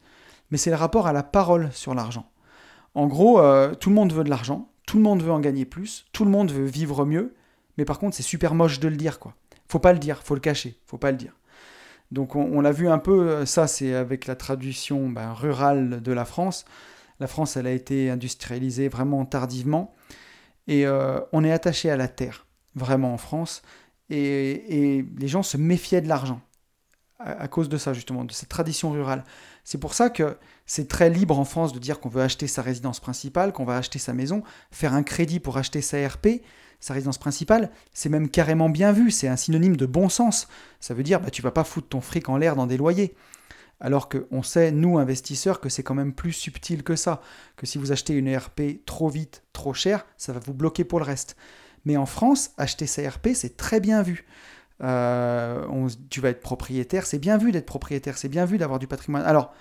mais c'est le rapport à la parole sur l'argent. En gros, euh, tout le monde veut de l'argent, tout le monde veut en gagner plus, tout le monde veut vivre mieux, mais par contre, c'est super moche de le dire, quoi. Faut pas le dire, faut le cacher, faut pas le dire. Donc, on, l'a vu un peu, euh, ça, c'est avec la traduction ben, rurale de la France. La France, elle a été industrialisée vraiment tardivement. Et euh, on est attaché à la terre, vraiment en France. Et, les gens se méfiaient de l'argent à, cause de ça, justement, de cette tradition rurale. C'est pour ça que c'est très libre en France de dire qu'on veut acheter sa résidence principale, qu'on va acheter sa maison, faire un crédit pour acheter sa RP, sa résidence principale, c'est même carrément bien vu, c'est un synonyme de bon sens. Ça veut dire, bah, tu vas pas foutre ton fric en l'air dans des loyers. Alors qu'on sait, nous investisseurs, que c'est quand même plus subtil que ça, que si vous achetez une ERP trop vite, trop cher, ça va vous bloquer pour le reste. Mais en France, acheter sa ERP, c'est très bien vu. Euh, tu vas être propriétaire, c'est bien vu d'être propriétaire, c'est bien vu d'avoir du patrimoine. Alors,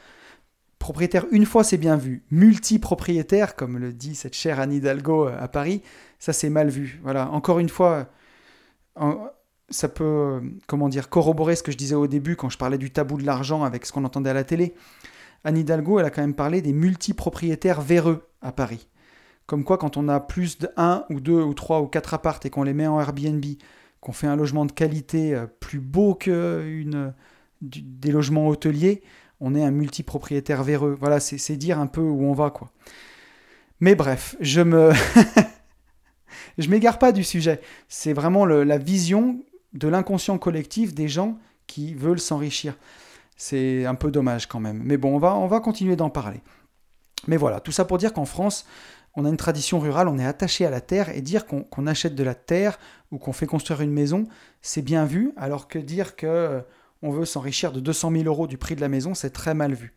propriétaire une fois, c'est bien vu. Multipropriétaire, comme le dit cette chère Anne Hidalgo euh, à Paris, ça c'est mal vu. Voilà, encore une fois, ça peut, euh, comment dire, corroborer ce que je disais au début quand je parlais du tabou de l'argent avec ce qu'on entendait à la télé. Anne Hidalgo, elle a quand même parlé des multipropriétaires véreux à Paris. Comme quoi, quand on a plus de 1 ou 2 ou 3 ou 4 appartes et qu'on les met en Airbnb, qu'on fait un logement de qualité euh, plus beau que une, des logements hôteliers, on est un multipropriétaire véreux. Voilà, c'est dire un peu où on va, quoi. Mais bref, je me... je m'égare pas du sujet. C'est vraiment la vision de l'inconscient collectif des gens qui veulent s'enrichir. C'est un peu dommage quand même. Mais bon, on va, on va continuer d'en parler. Mais voilà, tout ça pour dire qu'en France, on a une tradition rurale, on est attaché à la terre, et dire qu'on achète de la terre ou qu'on fait construire une maison, c'est bien vu, alors que dire que euh, on veut s'enrichir de 200 000 euros du prix de la maison, c'est très mal vu.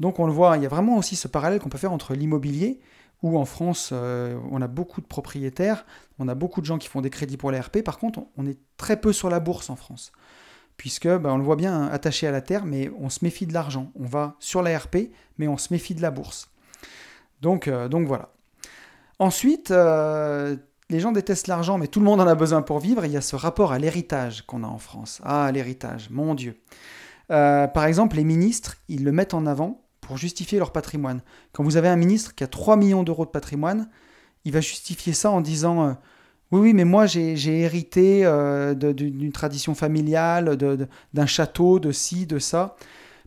Donc on le voit, il y a vraiment aussi ce parallèle qu'on peut faire entre l'immobilier, où en France, euh, on a beaucoup de propriétaires, on a beaucoup de gens qui font des crédits pour les RP, par contre, on est très peu sur la bourse en France puisque ben, on le voit bien attaché à la terre, mais on se méfie de l'argent. On va sur la RP, mais on se méfie de la bourse. Donc, euh, donc voilà. Ensuite, euh, les gens détestent l'argent, mais tout le monde en a besoin pour vivre. il y a ce rapport à l'héritage qu'on a en France. Ah, l'héritage, mon Dieu. Par exemple, les ministres, ils le mettent en avant pour justifier leur patrimoine. Quand vous avez un ministre qui a 3 millions d'euros de patrimoine, il va justifier ça en disant euh, Oui, oui, mais moi j'ai hérité d'une tradition familiale, d'un château, de ci, de ça.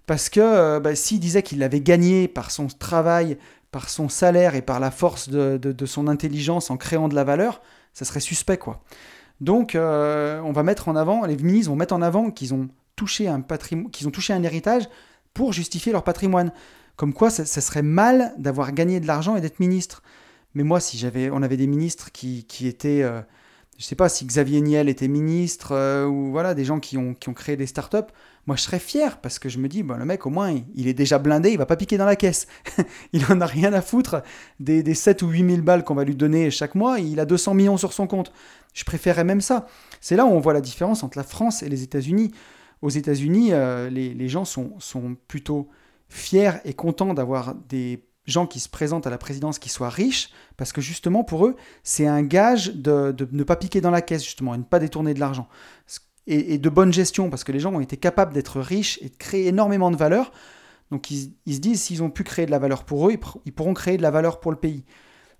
Parce que bah, s'il disait qu'il l'avait gagné par son travail, par son salaire et par la force de, son intelligence en créant de la valeur, ça serait suspect, quoi. Donc, euh, on va mettre en avant, les ministres vont mettre en avant qu'ils ont touché un patrimoine, qu'ils ont touché un héritage pour justifier leur patrimoine. Comme quoi, ça, serait mal d'avoir gagné de l'argent et d'être ministre. Mais moi, si j'avais, on avait des ministres qui, étaient, euh, je sais pas si Xavier Niel était ministre euh, ou voilà des gens qui ont, qui ont créé des startups, moi je serais fier parce que je me dis, bon, le mec au moins il, est déjà blindé, il va pas piquer dans la caisse. il en a rien à foutre des, des 7 ou 8 000 balles qu'on va lui donner chaque mois, il a 200 millions sur son compte. Je préférerais même ça. C'est là où on voit la différence entre la France et les États-Unis. Aux États-Unis, euh, les, gens sont, plutôt fiers et contents d'avoir des gens qui se présentent à la présidence qui soient riches, parce que justement pour eux, c'est un gage de, ne pas piquer dans la caisse, justement, et ne pas détourner de l'argent. Et, de bonne gestion, parce que les gens ont été capables d'être riches et de créer énormément de valeur. Donc ils, se disent, s'ils ont pu créer de la valeur pour eux, ils, pourront créer de la valeur pour le pays.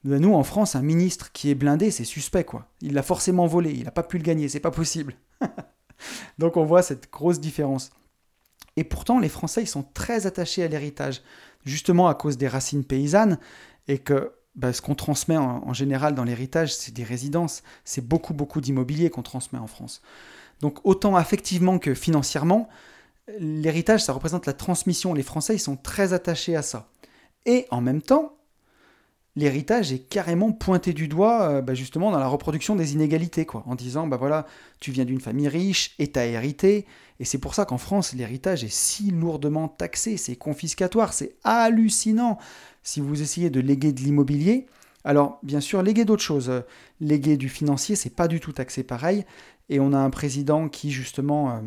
Nous, en France, un ministre qui est blindé, c'est suspect, quoi. Il l'a forcément volé, il n'a pas pu le gagner, c'est pas possible. Donc on voit cette grosse différence. Et pourtant, les Français, ils sont très attachés à l'héritage justement à cause des racines paysannes, et que bah, ce qu'on transmet en, général dans l'héritage, c'est des résidences, c'est beaucoup, beaucoup d'immobilier qu'on transmet en France. Donc autant affectivement que financièrement, l'héritage, ça représente la transmission. Les Français, ils sont très attachés à ça. Et en même temps, l'héritage est carrément pointé du doigt euh, bah, justement dans la reproduction des inégalités, quoi, en disant, bah voilà, tu viens d'une famille riche et t'as hérité, et c'est pour ça qu'en France, l'héritage est si lourdement taxé, c'est confiscatoire, c'est hallucinant. Si vous essayez de léguer de l'immobilier, alors bien sûr, léguer d'autres choses, euh, léguer du financier, c'est pas du tout taxé pareil, et on a un président qui justement euh,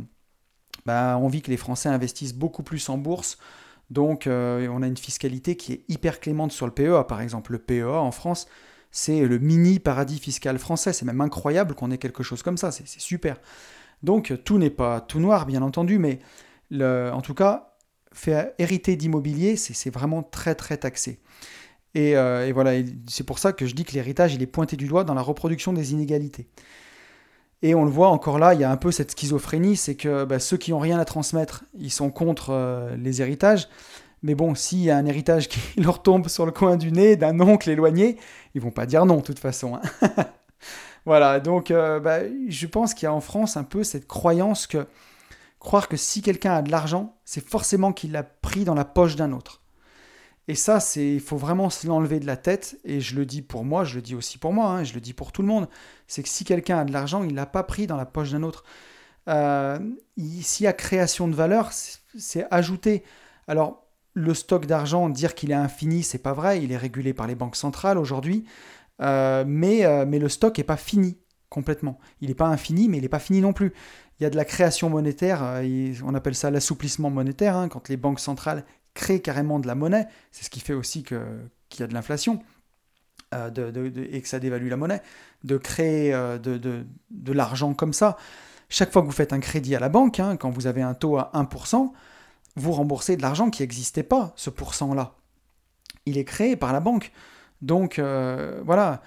bah, envie que les Français investissent beaucoup plus en bourse, donc euh, on a une fiscalité qui est hyper clémente sur le PEA, par exemple. Le PEA en France, c'est le mini paradis fiscal français. C'est même incroyable qu'on ait quelque chose comme ça, c'est super. Donc tout n'est pas tout noir, bien entendu, mais en tout cas, faire hériter d'immobilier, c'est vraiment très très taxé. Et, euh, et voilà, c'est pour ça que je dis que l'héritage, il est pointé du doigt dans la reproduction des inégalités. Et on le voit encore là, il y a un peu cette schizophrénie, c'est que bah, ceux qui n'ont rien à transmettre, ils sont contre euh, les héritages. Mais bon, s'il y a un héritage qui leur tombe sur le coin du nez d'un oncle éloigné, ils vont pas dire non, de toute façon. Hein. voilà, donc euh, bah, je pense qu'il y a en France un peu cette croyance que croire que si quelqu'un a de l'argent, c'est forcément qu'il l'a pris dans la poche d'un autre. Et ça, c'est, il faut vraiment se l'enlever de la tête. Et je le dis pour moi, je le dis aussi pour moi, hein, je le dis pour tout le monde. C'est que si quelqu'un a de l'argent, il l'a pas pris dans la poche d'un autre. Euh, S'il y a création de valeur, c'est ajouter. Alors, le stock d'argent, dire qu'il est infini, c'est pas vrai. Il est régulé par les banques centrales aujourd'hui. Euh, mais, euh, mais le stock n'est pas fini complètement. Il n'est pas infini, mais il n'est pas fini non plus. Il y a de la création monétaire, euh, on appelle ça l'assouplissement monétaire, hein, quand les banques centrales créer carrément de la monnaie, c'est ce qui fait aussi qu'il y a de l'inflation. Euh, et que ça dévalue la monnaie, de créer euh, de, l'argent comme ça. Chaque fois que vous faites un crédit à la banque, hein, quand vous avez un taux à 1%, vous remboursez de l'argent qui n'existait pas, ce pourcent-là. Il est créé par la banque. Donc euh, voilà,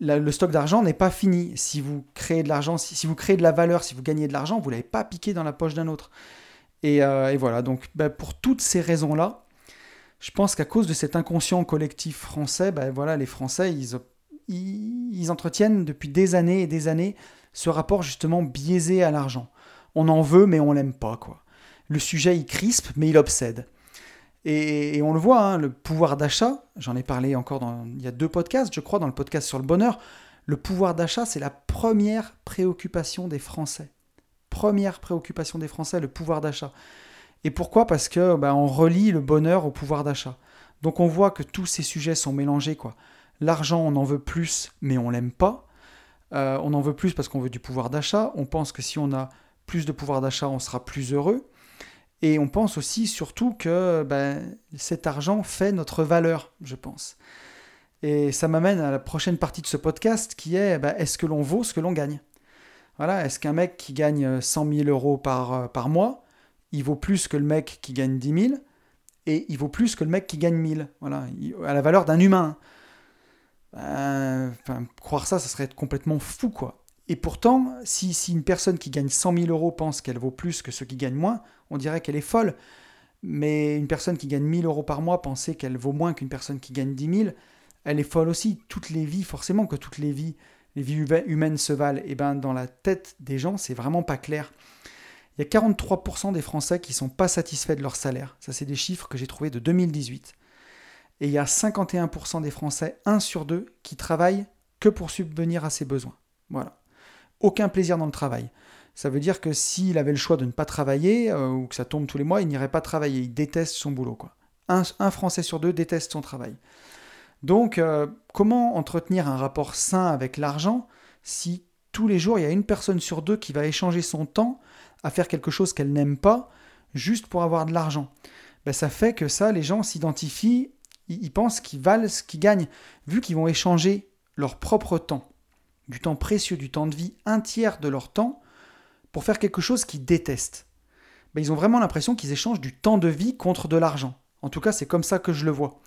le stock d'argent n'est pas fini. Si vous créez de l'argent, si, vous créez de la valeur, si vous gagnez de l'argent, vous ne l'avez pas piqué dans la poche d'un autre. Et, euh, voilà, donc bah, pour toutes ces raisons-là, je pense qu'à cause de cet inconscient collectif français, bah, voilà, les Français, ils, entretiennent depuis des années et des années ce rapport justement biaisé à l'argent. On en veut, mais on l'aime pas, quoi. Le sujet, il crispe, mais il obsède. Et, on le voit, hein, le pouvoir d'achat, j'en ai parlé encore il y a deux podcasts, je crois, dans le podcast sur le bonheur, le pouvoir d'achat, c'est la première préoccupation des Français. Première préoccupation des Français, le pouvoir d'achat. Et pourquoi? Parce que bah, on relie le bonheur au pouvoir d'achat. Donc on voit que tous ces sujets sont mélangés, quoi. L'argent, on en veut plus, mais on l'aime pas. Euh, on en veut plus parce qu'on veut du pouvoir d'achat. On pense que si on a plus de pouvoir d'achat, on sera plus heureux. Et on pense aussi surtout que ben, cet argent fait notre valeur, je pense. Et ça m'amène à la prochaine partie de ce podcast qui est ben, est-ce que l'on vaut ce que l'on gagne? Voilà, est-ce qu'un mec qui gagne 100 000 euros par, euh, par mois, il vaut plus que le mec qui gagne 10 000 et il vaut plus que le mec qui gagne 1000 Voilà, à la valeur d'un humain. Ben, croire ça, ça serait complètement fou, quoi. Et pourtant, si, une personne qui gagne 100 000 euros pense qu'elle vaut plus que ceux qui gagnent moins, on dirait qu'elle est folle. Mais une personne qui gagne 1000 euros par mois penser qu'elle vaut moins qu'une personne qui gagne 10 000, elle est folle aussi. Toutes les vies, forcément que toutes les vies, les vies humaines se valent. Et ben dans la tête des gens, c'est vraiment pas clair. Il y a 43% des Français qui sont pas satisfaits de leur salaire. Ça, c'est des chiffres que j'ai trouvés de 2018. Et il y a 51% des Français, 1 sur 2, qui travaillent que pour subvenir à ses besoins. Voilà aucun plaisir dans le travail. Ça veut dire que s'il avait le choix de ne pas travailler, euh, ou que ça tombe tous les mois, il n'irait pas travailler. Il déteste son boulot. Quoi. Un, Français sur deux déteste son travail. Donc, euh, comment entretenir un rapport sain avec l'argent si tous les jours, il y a une personne sur deux qui va échanger son temps à faire quelque chose qu'elle n'aime pas, juste pour avoir de l'argent? Ben, Ça fait que ça, les gens s'identifient, ils pensent qu'ils valent ce qu'ils gagnent, vu qu'ils vont échanger leur propre temps du temps précieux, du temps de vie, un tiers de leur temps, pour faire quelque chose qu'ils détestent. Ben, ils ont vraiment l'impression qu'ils échangent du temps de vie contre de l'argent. En tout cas, c'est comme ça que je le vois.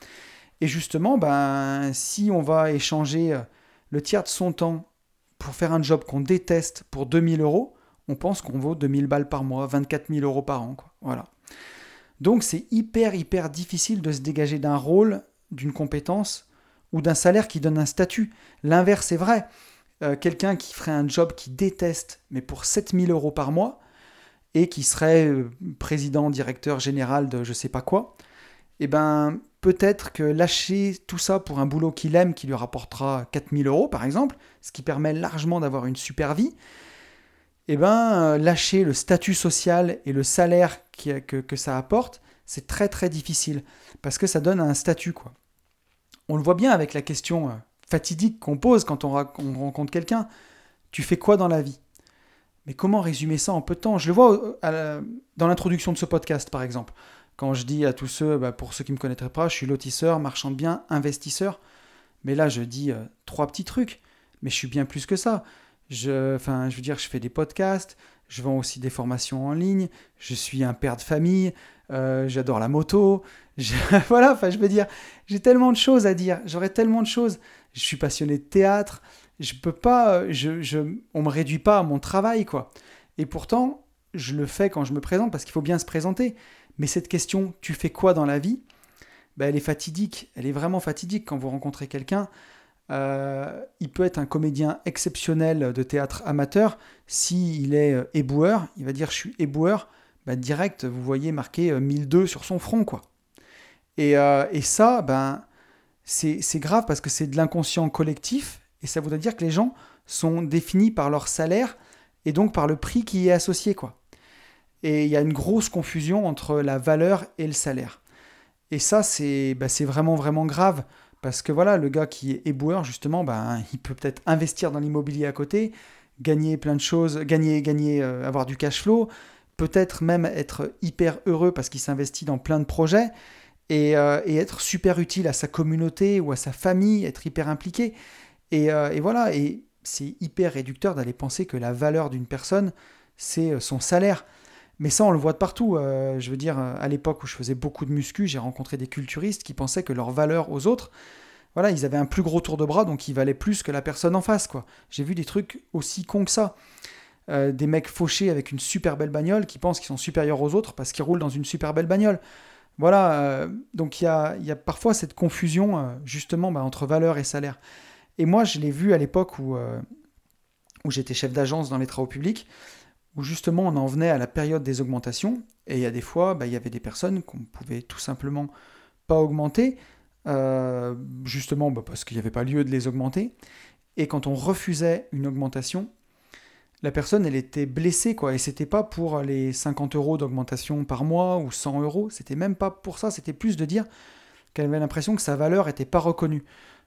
Et justement, ben, si on va échanger euh, le tiers de son temps pour faire un job qu'on déteste pour 2000 euros, on pense qu'on vaut 2000 balles par mois, 24 000 euros par an. Voilà. Donc c'est hyper, hyper difficile de se dégager d'un rôle, d'une compétence ou d'un salaire qui donne un statut. L'inverse est vrai. Euh, quelqu'un qui ferait un job qu'il déteste, mais pour 7000 euros par mois, et qui serait euh, président, directeur général de je sais pas quoi, eh ben peut-être que lâcher tout ça pour un boulot qu'il aime, qui lui rapportera 4000 euros par exemple, ce qui permet largement d'avoir une super vie, eh ben euh, lâcher le statut social et le salaire que, ça apporte, c'est très très difficile, parce que ça donne un statut quoi. On le voit bien avec la question fatidique qu'on pose quand on, rencontre quelqu'un. Tu fais quoi dans la vie? Mais comment résumer ça en peu de temps? Je le vois euh, dans l'introduction de ce podcast, par exemple. Quand je dis à tous ceux, bah, pour ceux qui ne me connaîtraient pas, je suis lotisseur, marchand de biens, investisseur. Mais là, je dis euh, trois petits trucs. Mais je suis bien plus que ça. Je, enfin, je veux dire, je fais des podcasts, je vends aussi des formations en ligne, je suis un père de famille, euh, j'adore la moto. voilà, enfin, je veux dire, j'ai tellement de choses à dire, j'aurais tellement de choses. Je suis passionné de théâtre, je peux pas, je, je, on me réduit pas à mon travail, quoi. Et pourtant, je le fais quand je me présente parce qu'il faut bien se présenter. Mais cette question, tu fais quoi dans la vie? Ben, Elle est fatidique, elle est vraiment fatidique quand vous rencontrez quelqu'un. Euh, il peut être un comédien exceptionnel de théâtre amateur. S'il est euh, éboueur, il va dire je suis éboueur. Ben, direct, vous voyez marqué 1002 euh, sur son front. quoi. Et, ça, ben, c'est grave parce que c'est de l'inconscient collectif. Et ça voudrait dire que les gens sont définis par leur salaire et donc par le prix qui y est associé. quoi. Et il y a une grosse confusion entre la valeur et le salaire. Et ça, c'est ben, vraiment, vraiment grave. Parce que voilà, le gars qui est éboueur, justement, ben, il peut peut-être investir dans l'immobilier à côté, gagner plein de choses, gagner, gagner, euh, avoir du cash flow, peut-être même être hyper heureux parce qu'il s'investit dans plein de projets et, euh, être super utile à sa communauté ou à sa famille, être hyper impliqué. Et, euh, et voilà, et c'est hyper réducteur d'aller penser que la valeur d'une personne, c'est son salaire. Mais ça, on le voit de partout. Euh, je veux dire, à l'époque où je faisais beaucoup de muscu, j'ai rencontré des culturistes qui pensaient que leur valeur aux autres, voilà, ils avaient un plus gros tour de bras, donc ils valaient plus que la personne en face, quoi. J'ai vu des trucs aussi cons que ça. Euh, des mecs fauchés avec une super belle bagnole qui pensent qu'ils sont supérieurs aux autres parce qu'ils roulent dans une super belle bagnole. Voilà, euh, donc il y a, y a, parfois cette confusion euh, justement bah, entre valeur et salaire. Et moi, je l'ai vu à l'époque où, où j'étais chef d'agence dans les travaux publics, où justement on en venait à la période des augmentations, et il y a des fois, bah, il y avait des personnes qu'on pouvait tout simplement pas augmenter, justement bah, parce qu'il n'y avait pas lieu de les augmenter. Et quand on refusait une augmentation, la personne, elle était blessée, quoi. Et c'était pas pour les 50 euros d'augmentation par mois ou 100 euros. C'était même pas pour ça. C'était plus de dire qu'elle avait l'impression que sa valeur n'était pas reconnue.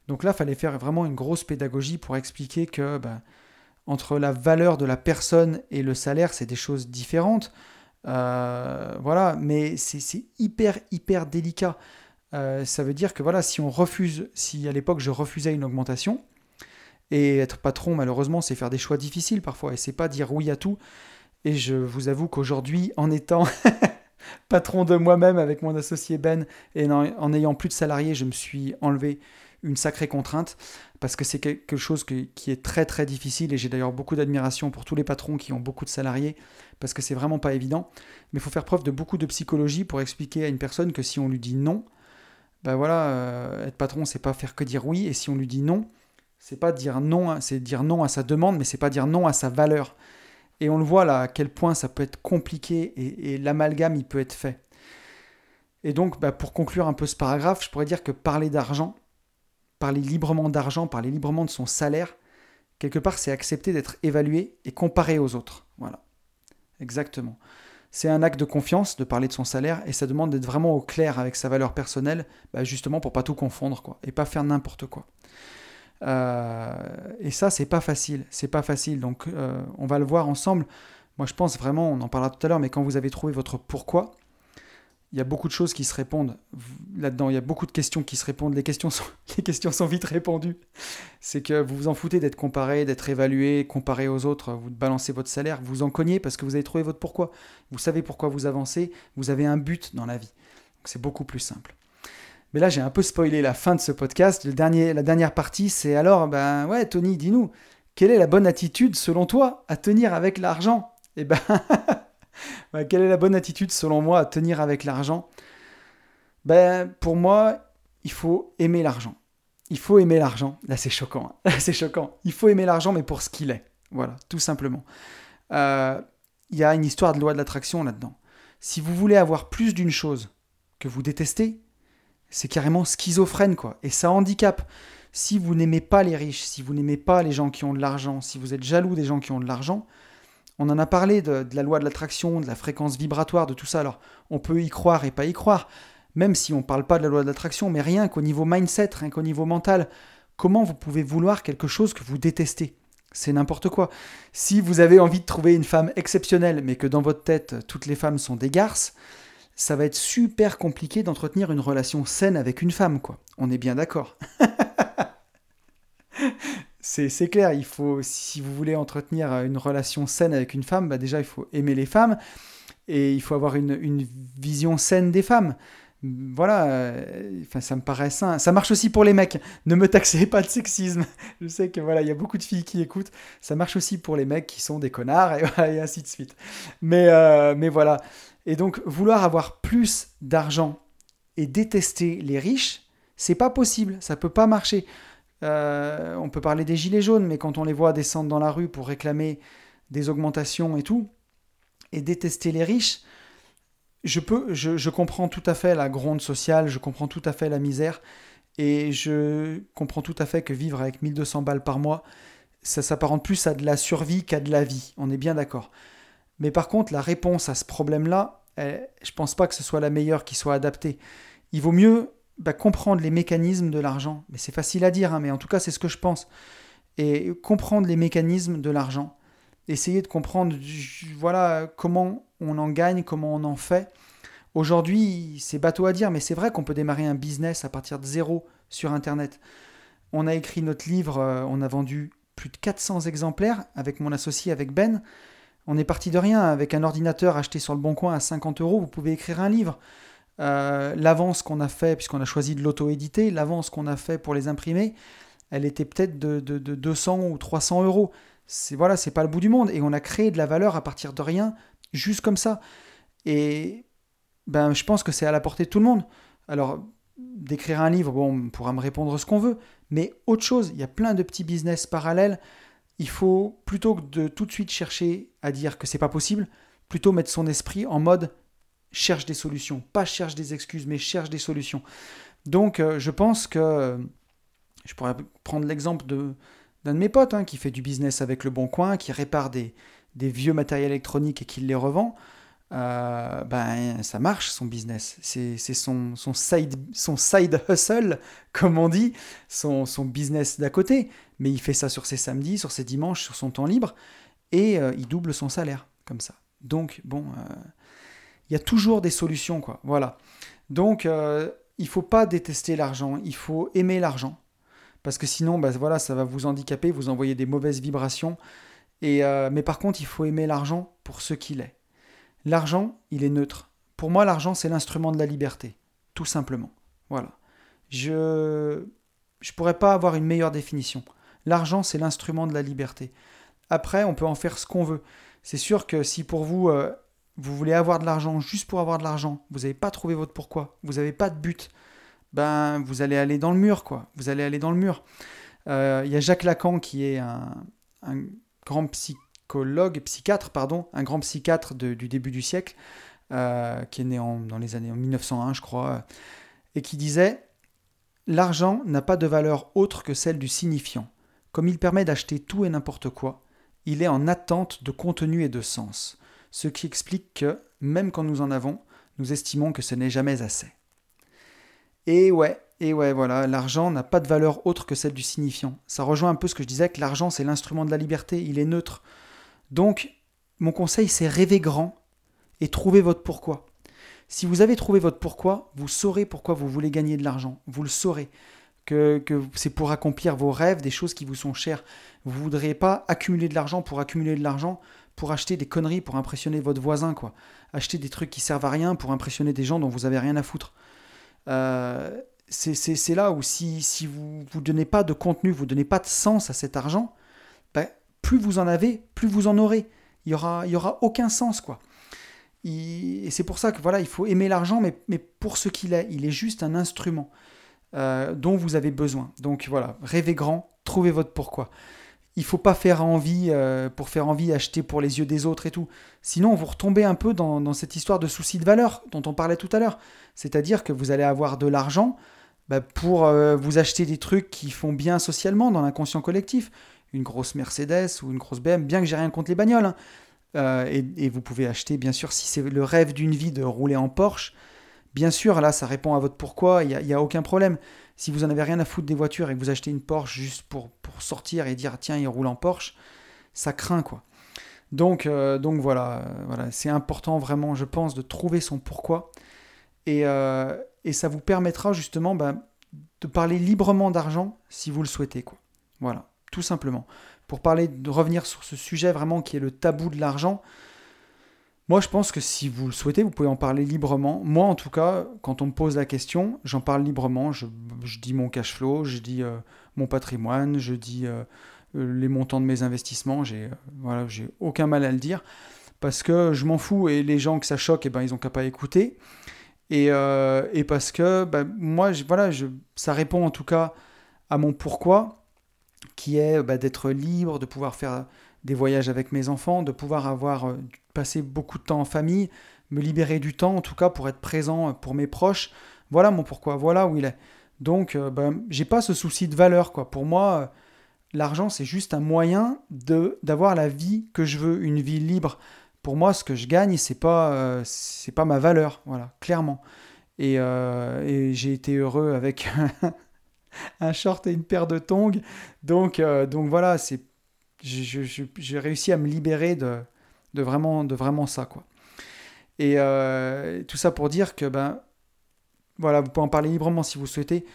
Donc là, fallait faire vraiment une grosse pédagogie pour expliquer que bah, entre la valeur de la personne et le salaire, c'est des choses différentes. Euh, voilà, mais c'est hyper, hyper délicat. Euh, ça veut dire que voilà, si on refuse, si à l'époque je refusais une augmentation, et être patron, malheureusement, c'est faire des choix difficiles parfois, et c'est pas dire oui à tout. Et je vous avoue qu'aujourd'hui, en étant patron de moi-même avec mon associé Ben, et en, ayant plus de salariés, je me suis enlevé une sacrée contrainte, parce que c'est quelque chose qui est très très difficile, et j'ai d'ailleurs beaucoup d'admiration pour tous les patrons qui ont beaucoup de salariés, parce que c'est vraiment pas évident. Mais il faut faire preuve de beaucoup de psychologie pour expliquer à une personne que si on lui dit non, ben voilà, euh, être patron, c'est pas faire que dire oui, et si on lui dit non, c'est pas dire non, c'est dire non à sa demande, mais c'est pas dire non à sa valeur. Et on le voit là à quel point ça peut être compliqué et, l'amalgame il peut être fait. Et donc bah, pour conclure un peu ce paragraphe, je pourrais dire que parler d'argent, parler librement d'argent, parler librement de son salaire, quelque part c'est accepter d'être évalué et comparé aux autres. Voilà. Exactement. C'est un acte de confiance de parler de son salaire et ça demande d'être vraiment au clair avec sa valeur personnelle, bah, justement pour pas tout confondre quoi, et pas faire n'importe quoi. Euh, et ça, c'est pas facile. C'est pas facile. Donc, euh, on va le voir ensemble. Moi, je pense vraiment, on en parlera tout à l'heure, mais quand vous avez trouvé votre pourquoi, il y a beaucoup de choses qui se répondent là-dedans. Il y a beaucoup de questions qui se répondent. Les questions sont, les questions sont vite répondues. C'est que vous vous en foutez d'être comparé, d'être évalué, comparé aux autres. Vous balancez votre salaire, vous en cognez parce que vous avez trouvé votre pourquoi. Vous savez pourquoi vous avancez. Vous avez un but dans la vie. c'est beaucoup plus simple. Mais là, j'ai un peu spoilé la fin de ce podcast. Le dernier, la dernière partie, c'est alors, ben ouais, Tony, dis-nous, quelle est la bonne attitude selon toi à tenir avec l'argent? Eh ben, quelle est la bonne attitude selon moi à tenir avec l'argent? Ben, pour moi, il faut aimer l'argent. Il faut aimer l'argent. Là, c'est choquant. Hein. c'est choquant. Il faut aimer l'argent, mais pour ce qu'il est. Voilà, tout simplement. Euh, il y a une histoire de loi de l'attraction là-dedans. Si vous voulez avoir plus d'une chose que vous détestez, c'est carrément schizophrène, quoi. Et ça handicape. Si vous n'aimez pas les riches, si vous n'aimez pas les gens qui ont de l'argent, si vous êtes jaloux des gens qui ont de l'argent, on en a parlé de, la loi de l'attraction, de la fréquence vibratoire, de tout ça. Alors, on peut y croire et pas y croire, même si on ne parle pas de la loi de l'attraction, mais rien qu'au niveau mindset, rien qu'au niveau mental, comment vous pouvez vouloir quelque chose que vous détestez? C'est n'importe quoi. Si vous avez envie de trouver une femme exceptionnelle, mais que dans votre tête, toutes les femmes sont des garces, ça va être super compliqué d'entretenir une relation saine avec une femme, quoi. On est bien d'accord. c'est clair, il faut, si vous voulez entretenir une relation saine avec une femme, bah déjà il faut aimer les femmes et il faut avoir une, vision saine des femmes. Voilà, euh, enfin, ça me paraît sain. Ça marche aussi pour les mecs. Ne me taxez pas de sexisme. Je sais que voilà, il y a beaucoup de filles qui écoutent. Ça marche aussi pour les mecs qui sont des connards et, et ainsi de suite. Mais, euh, mais voilà, et donc, vouloir avoir plus d'argent et détester les riches, c'est pas possible, ça peut pas marcher. Euh, on peut parler des gilets jaunes, mais quand on les voit descendre dans la rue pour réclamer des augmentations et tout, et détester les riches, je, peux, je, comprends tout à fait la gronde sociale, je comprends tout à fait la misère, et je comprends tout à fait que vivre avec 1200 balles par mois, ça s'apparente plus à de la survie qu'à de la vie, on est bien d'accord. Mais par contre, la réponse à ce problème-là, je pense pas que ce soit la meilleure qui soit adaptée. Il vaut mieux bah, comprendre les mécanismes de l'argent. Mais c'est facile à dire, hein, mais en tout cas, c'est ce que je pense. Et comprendre les mécanismes de l'argent. Essayer de comprendre voilà, comment on en gagne, comment on en fait. Aujourd'hui, c'est bateau à dire, mais c'est vrai qu'on peut démarrer un business à partir de zéro sur Internet. On a écrit notre livre, euh, on a vendu plus de 400 exemplaires avec mon associé, avec Ben. On est parti de rien. Avec un ordinateur acheté sur le bon coin à 50 euros, vous pouvez écrire un livre. Euh, l'avance qu'on a fait, puisqu'on a choisi de l'auto-éditer, l'avance qu'on a fait pour les imprimer, elle était peut-être de, 200 ou 300 euros. C'est voilà, c'est pas le bout du monde. Et on a créé de la valeur à partir de rien, juste comme ça. Et ben, je pense que c'est à la portée de tout le monde. Alors, d'écrire un livre, bon, on pourra me répondre ce qu'on veut, mais autre chose, il y a plein de petits business parallèles. Il faut, plutôt que de tout de suite chercher à dire que c'est pas possible, plutôt mettre son esprit en mode cherche des solutions. Pas cherche des excuses, mais cherche des solutions. Donc, euh, je pense que je pourrais prendre l'exemple de, d'un de mes potes hein, qui fait du business avec le Bon Coin, qui répare des, des vieux matériels électroniques et qui les revend. Euh, ben, ça marche son business. C'est, son, son, side, son side hustle, comme on dit, son, son business d'à côté. Mais il fait ça sur ses samedis, sur ses dimanches, sur son temps libre, et euh, il double son salaire, comme ça. Donc, bon, il y a toujours des solutions, quoi. Voilà. Donc, il faut pas détester l'argent, il faut aimer l'argent. Parce que sinon, ben, voilà, ça va vous handicaper, vous envoyer des mauvaises vibrations. Et, mais par contre, il faut aimer l'argent pour ce qu'il est. L'argent, il est neutre. Pour moi, l'argent, c'est l'instrument de la liberté, tout simplement. Voilà. Je ne pourrais pas avoir une meilleure définition. L'argent, c'est l'instrument de la liberté. Après, on peut en faire ce qu'on veut. C'est sûr que si pour vous, euh, vous voulez avoir de l'argent juste pour avoir de l'argent, vous n'avez pas trouvé votre pourquoi, vous n'avez pas de but, ben vous allez aller dans le mur, quoi. Vous allez aller dans le mur. Euh, il y a Jacques Lacan qui est un, grand psychologue psychiatre, pardon, un grand psychiatre du début du siècle, euh, qui est né dans les années 1901, je crois, et qui disait L'argent n'a pas de valeur autre que celle du signifiant. Comme il permet d'acheter tout et n'importe quoi, il est en attente de contenu et de sens, ce qui explique que, même quand nous en avons, nous estimons que ce n'est jamais assez. Et ouais, et ouais, voilà, l'argent n'a pas de valeur autre que celle du signifiant. Ça rejoint un peu ce que je disais, que l'argent c'est l'instrument de la liberté, il est neutre. Donc, mon conseil, c'est rêver grand et trouver votre pourquoi. Si vous avez trouvé votre pourquoi, vous saurez pourquoi vous voulez gagner de l'argent. Vous le saurez. Que, c'est pour accomplir vos rêves, des choses qui vous sont chères. Vous ne voudrez pas accumuler de l'argent pour accumuler de l'argent, pour acheter des conneries, pour impressionner votre voisin, quoi. Acheter des trucs qui servent à rien pour impressionner des gens dont vous avez rien à foutre. Euh, c'est là où si, si vous ne donnez pas de contenu, vous ne donnez pas de sens à cet argent, ben, plus vous en avez, plus vous en aurez. Il y aura, y aura aucun sens, quoi. Et c'est pour ça que voilà, il faut aimer l'argent, mais, mais pour ce qu'il est, il est juste un instrument euh, dont vous avez besoin. Donc voilà, rêvez grand, trouvez votre pourquoi. Il faut pas faire envie euh, pour faire envie, acheter pour les yeux des autres et tout. Sinon, vous retombez un peu dans, cette histoire de souci de valeur dont on parlait tout à l'heure. C'est-à-dire que vous allez avoir de l'argent bah, pour euh, vous acheter des trucs qui font bien socialement dans l'inconscient collectif une grosse Mercedes ou une grosse BM, bien que j'ai rien contre les bagnoles. Hein. Euh, et, vous pouvez acheter, bien sûr, si c'est le rêve d'une vie de rouler en Porsche, bien sûr, là, ça répond à votre pourquoi, il n'y a, aucun problème. Si vous en avez rien à foutre des voitures et que vous achetez une Porsche juste pour, sortir et dire, tiens, il roule en Porsche, ça craint, quoi. Donc, euh, donc voilà, euh, voilà. c'est important vraiment, je pense, de trouver son pourquoi. Et, et ça vous permettra justement ben, de parler librement d'argent si vous le souhaitez. Quoi. Voilà tout simplement. Pour parler, de revenir sur ce sujet vraiment qui est le tabou de l'argent, moi je pense que si vous le souhaitez, vous pouvez en parler librement. Moi en tout cas, quand on me pose la question, j'en parle librement. Je, dis mon cash flow, je dis euh, mon patrimoine, je dis euh, les montants de mes investissements. J'ai euh, voilà, j'ai aucun mal à le dire parce que je m'en fous et les gens que ça choque, eh ben ils ont qu'à pas écouter. Et, et parce que ben, moi, voilà, je, ça répond en tout cas à mon pourquoi qui est bah, d'être libre, de pouvoir faire des voyages avec mes enfants, de pouvoir avoir euh, passé beaucoup de temps en famille, me libérer du temps en tout cas pour être présent pour mes proches. Voilà mon pourquoi, voilà où il est. Donc euh, bah, j'ai pas ce souci de valeur quoi. Pour moi, euh, l'argent c'est juste un moyen de d'avoir la vie que je veux, une vie libre. Pour moi, ce que je gagne, c'est pas c'est pas ma valeur, voilà, clairement. Et, et j'ai été heureux avec un short et une paire de tongs. Donc, euh, donc voilà, c'est, j'ai réussi à me libérer de, de, vraiment, de vraiment ça. Quoi. Et euh, tout ça pour dire que, ben, voilà, vous pouvez en parler librement si vous souhaitez.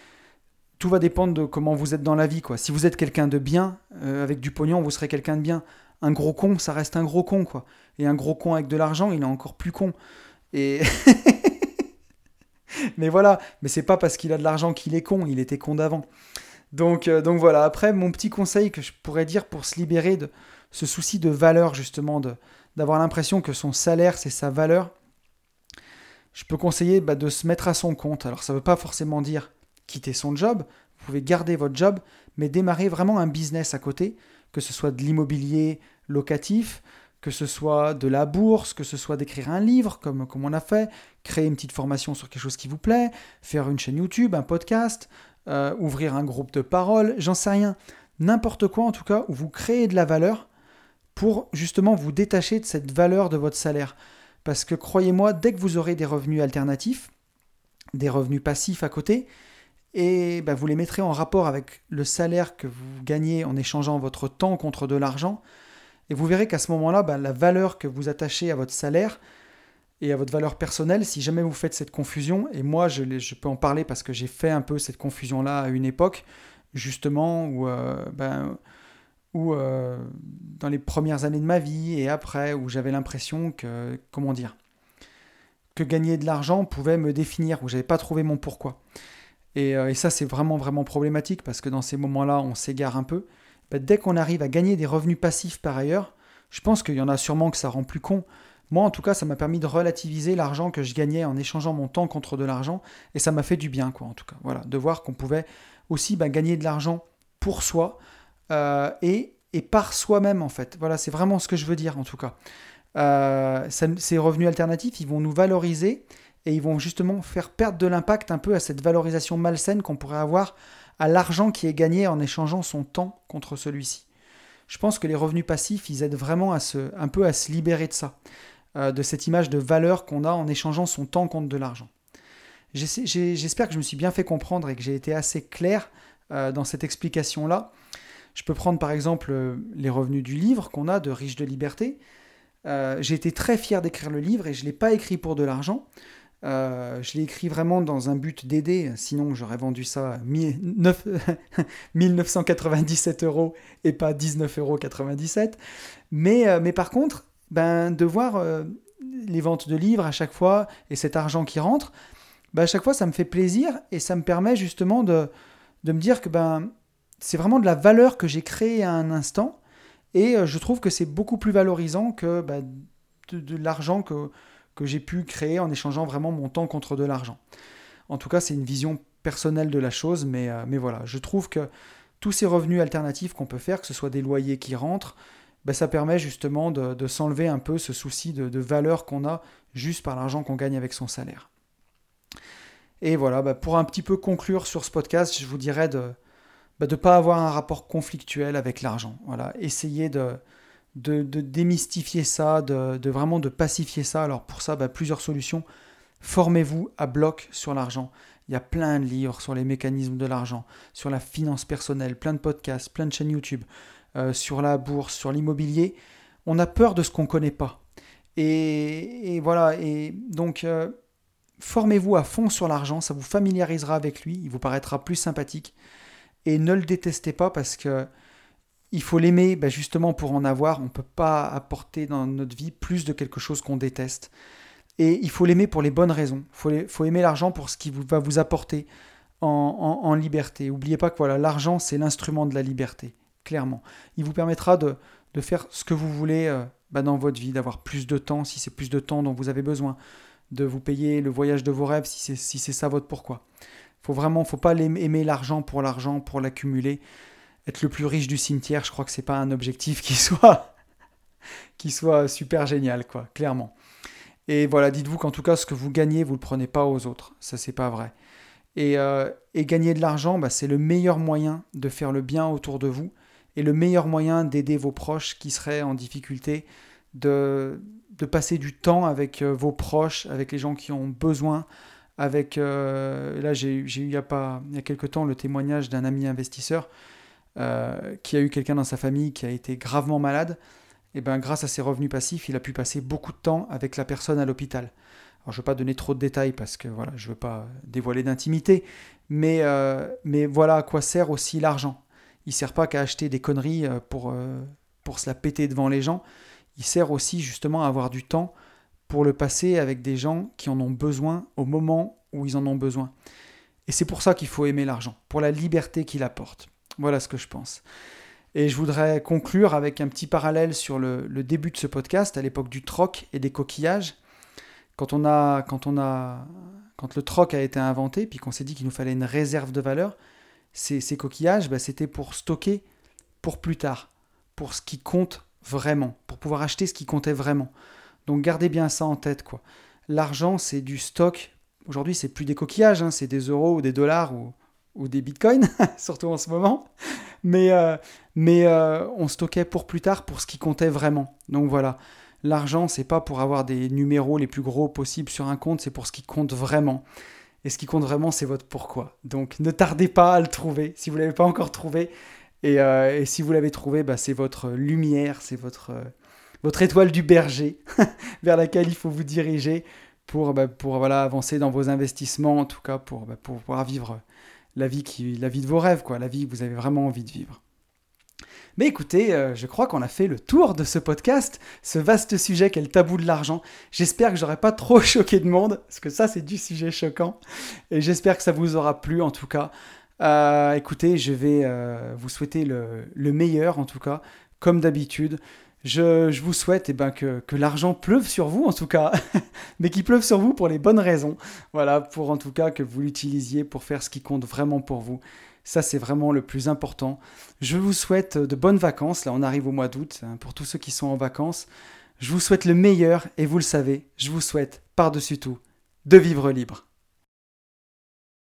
Tout va dépendre de comment vous êtes dans la vie. Quoi. Si vous êtes quelqu'un de bien, euh, avec du pognon, vous serez quelqu'un de bien. Un gros con, ça reste un gros con. quoi. Et un gros con avec de l'argent, il est encore plus con. Et mais voilà, mais c'est pas parce qu'il a de l'argent qu'il est con, il était con d'avant. Donc, euh, donc voilà, après, mon petit conseil que je pourrais dire pour se libérer de ce souci de valeur, justement, d'avoir l'impression que son salaire, c'est sa valeur, je peux conseiller bah, de se mettre à son compte. Alors, ça ne veut pas forcément dire quitter son job, vous pouvez garder votre job, mais démarrer vraiment un business à côté, que ce soit de l'immobilier locatif, que ce soit de la bourse, que ce soit d'écrire un livre, comme, comme on a fait, créer une petite formation sur quelque chose qui vous plaît, faire une chaîne YouTube, un podcast, euh, ouvrir un groupe de parole, j'en sais rien. N'importe quoi en tout cas, où vous créez de la valeur pour justement vous détacher de cette valeur de votre salaire. Parce que croyez-moi, dès que vous aurez des revenus alternatifs, des revenus passifs à côté, et ben, vous les mettrez en rapport avec le salaire que vous gagnez en échangeant votre temps contre de l'argent, et vous verrez qu'à ce moment-là, ben, la valeur que vous attachez à votre salaire et à votre valeur personnelle, si jamais vous faites cette confusion, et moi je, peux en parler parce que j'ai fait un peu cette confusion-là à une époque, justement, où, euh, ben, où euh, dans les premières années de ma vie et après, où j'avais l'impression que, comment dire, que gagner de l'argent pouvait me définir, où j'avais pas trouvé mon pourquoi. Et, euh, ça, c'est vraiment, vraiment problématique parce que dans ces moments-là, on s'égare un peu. Ben, dès qu'on arrive à gagner des revenus passifs par ailleurs, je pense qu'il y en a sûrement que ça rend plus con. Moi, en tout cas, ça m'a permis de relativiser l'argent que je gagnais en échangeant mon temps contre de l'argent, et ça m'a fait du bien, quoi, en tout cas. Voilà, de voir qu'on pouvait aussi ben, gagner de l'argent pour soi, euh, et, par soi-même en fait. Voilà, c'est vraiment ce que je veux dire en tout cas. Euh, ces revenus alternatifs, ils vont nous valoriser et ils vont justement faire perdre de l'impact un peu à cette valorisation malsaine qu'on pourrait avoir à l'argent qui est gagné en échangeant son temps contre celui-ci. Je pense que les revenus passifs, ils aident vraiment à se, un peu à se libérer de ça, euh, de cette image de valeur qu'on a en échangeant son temps contre de l'argent. J'espère que je me suis bien fait comprendre et que j'ai été assez clair dans cette explication-là. Je peux prendre par exemple euh, les revenus du livre qu'on a de Riche de Liberté. Euh, j'ai été très fier d'écrire le livre et je ne l'ai pas écrit pour de l'argent. Euh, je l'ai écrit vraiment dans un but d'aider, sinon j'aurais vendu ça à 1997 euros et pas 19,97 euros. Mais, mais par contre, ben, de voir les ventes de livres à chaque fois et cet argent qui rentre, ben, à chaque fois ça me fait plaisir et ça me permet justement de, de me dire que ben, c'est vraiment de la valeur que j'ai créée à un instant. Et euh, je trouve que c'est beaucoup plus valorisant que bah, de, l'argent que, j'ai pu créer en échangeant vraiment mon temps contre de l'argent. En tout cas, c'est une vision personnelle de la chose, mais, euh, voilà, je trouve que tous ces revenus alternatifs qu'on peut faire, que ce soit des loyers qui rentrent, bah, ça permet justement de, s'enlever un peu ce souci de, valeur qu'on a juste par l'argent qu'on gagne avec son salaire. Et voilà, bah, pour un petit peu conclure sur ce podcast, je vous dirais de, bah, de ne pas avoir un rapport conflictuel avec l'argent. Voilà, essayez de, de, démystifier ça, de, vraiment de pacifier ça. Alors pour ça, bah, plusieurs solutions. Formez-vous à bloc sur l'argent. Il y a plein de livres sur les mécanismes de l'argent, sur la finance personnelle, plein de podcasts, plein de chaînes YouTube, euh, sur la bourse, sur l'immobilier. On a peur de ce qu'on ne connaît pas. Et, voilà, et donc euh, formez-vous à fond sur l'argent, ça vous familiarisera avec lui, il vous paraîtra plus sympathique et ne le détestez pas parce que il faut l'aimer bah, justement pour en avoir. On ne peut pas apporter dans notre vie plus de quelque chose qu'on déteste. Et il faut l'aimer pour les bonnes raisons. Il faut, aimer l'argent pour ce qui va vous apporter en, liberté. N'oubliez pas que voilà, l'argent, c'est l'instrument de la liberté, clairement. Il vous permettra de, faire ce que vous voulez euh, bah, dans votre vie, d'avoir plus de temps si c'est plus de temps dont vous avez besoin, de vous payer le voyage de vos rêves si c'est ça votre pourquoi. Faut vraiment, faut pas aimer l'argent pour l'argent, pour l'accumuler. Être le plus riche du cimetière, je crois que c'est pas un objectif qui soit, qui soit super génial, quoi, clairement. Et voilà, dites-vous qu'en tout cas, ce que vous gagnez, vous le prenez pas aux autres. Ça, c'est pas vrai. Et, euh, gagner de l'argent, bah, c'est le meilleur moyen de faire le bien autour de vous et le meilleur moyen d'aider vos proches qui seraient en difficulté, de, de passer du temps avec euh, vos proches, avec les gens qui ont besoin, avec, euh, là j'ai eu il y, a pas, il y a quelques temps le témoignage d'un ami investisseur euh, qui a eu quelqu'un dans sa famille qui a été gravement malade, et ben grâce à ses revenus passifs, il a pu passer beaucoup de temps avec la personne à l'hôpital. Alors je veux pas donner trop de détails parce que voilà, je veux pas dévoiler d'intimité, mais, euh, mais voilà à quoi sert aussi l'argent. Il sert pas qu'à acheter des conneries pour, pour se la péter devant les gens, il sert aussi justement à avoir du temps pour le passer avec des gens qui en ont besoin au moment où ils en ont besoin. Et c'est pour ça qu'il faut aimer l'argent, pour la liberté qu'il apporte. Voilà ce que je pense. Et je voudrais conclure avec un petit parallèle sur le, début de ce podcast, à l'époque du troc et des coquillages. Quand, on a, quand, on a, quand le troc a été inventé, puis qu'on s'est dit qu'il nous fallait une réserve de valeur, ces, ces coquillages, bah, c'était pour stocker pour plus tard, pour ce qui compte vraiment, pour pouvoir acheter ce qui comptait vraiment. Donc gardez bien ça en tête. quoi. L'argent, c'est du stock. Aujourd'hui, c'est plus des coquillages, hein, c'est des euros ou des dollars ou, ou des bitcoins, surtout en ce moment. Mais, euh, mais euh, on stockait pour plus tard pour ce qui comptait vraiment. Donc voilà, l'argent, c'est pas pour avoir des numéros les plus gros possibles sur un compte, c'est pour ce qui compte vraiment. Et ce qui compte vraiment, c'est votre pourquoi. Donc ne tardez pas à le trouver si vous ne l'avez pas encore trouvé. Et, euh, si vous l'avez trouvé, bah, c'est votre lumière, c'est votre, votre étoile du berger vers laquelle il faut vous diriger pour, bah, avancer dans vos investissements, en tout cas pour, bah, pour pouvoir vivre la vie, qui, la vie de vos rêves, quoi, la vie que vous avez vraiment envie de vivre. Mais écoutez, euh, je crois qu'on a fait le tour de ce podcast, ce vaste sujet qu'est le tabou de l'argent. J'espère que j'aurai pas trop choqué de monde, parce que ça c'est du sujet choquant. Et j'espère que ça vous aura plu en tout cas. Euh, écoutez, je vais euh, vous souhaiter le, meilleur en tout cas, comme d'habitude. Je, vous souhaite eh ben, que, l'argent pleuve sur vous, en tout cas, mais qu'il pleuve sur vous pour les bonnes raisons. Voilà, pour en tout cas que vous l'utilisiez pour faire ce qui compte vraiment pour vous. Ça, c'est vraiment le plus important. Je vous souhaite de bonnes vacances. Là, on arrive au mois d'août, hein, pour tous ceux qui sont en vacances. Je vous souhaite le meilleur, et vous le savez, je vous souhaite, par-dessus tout, de vivre libre.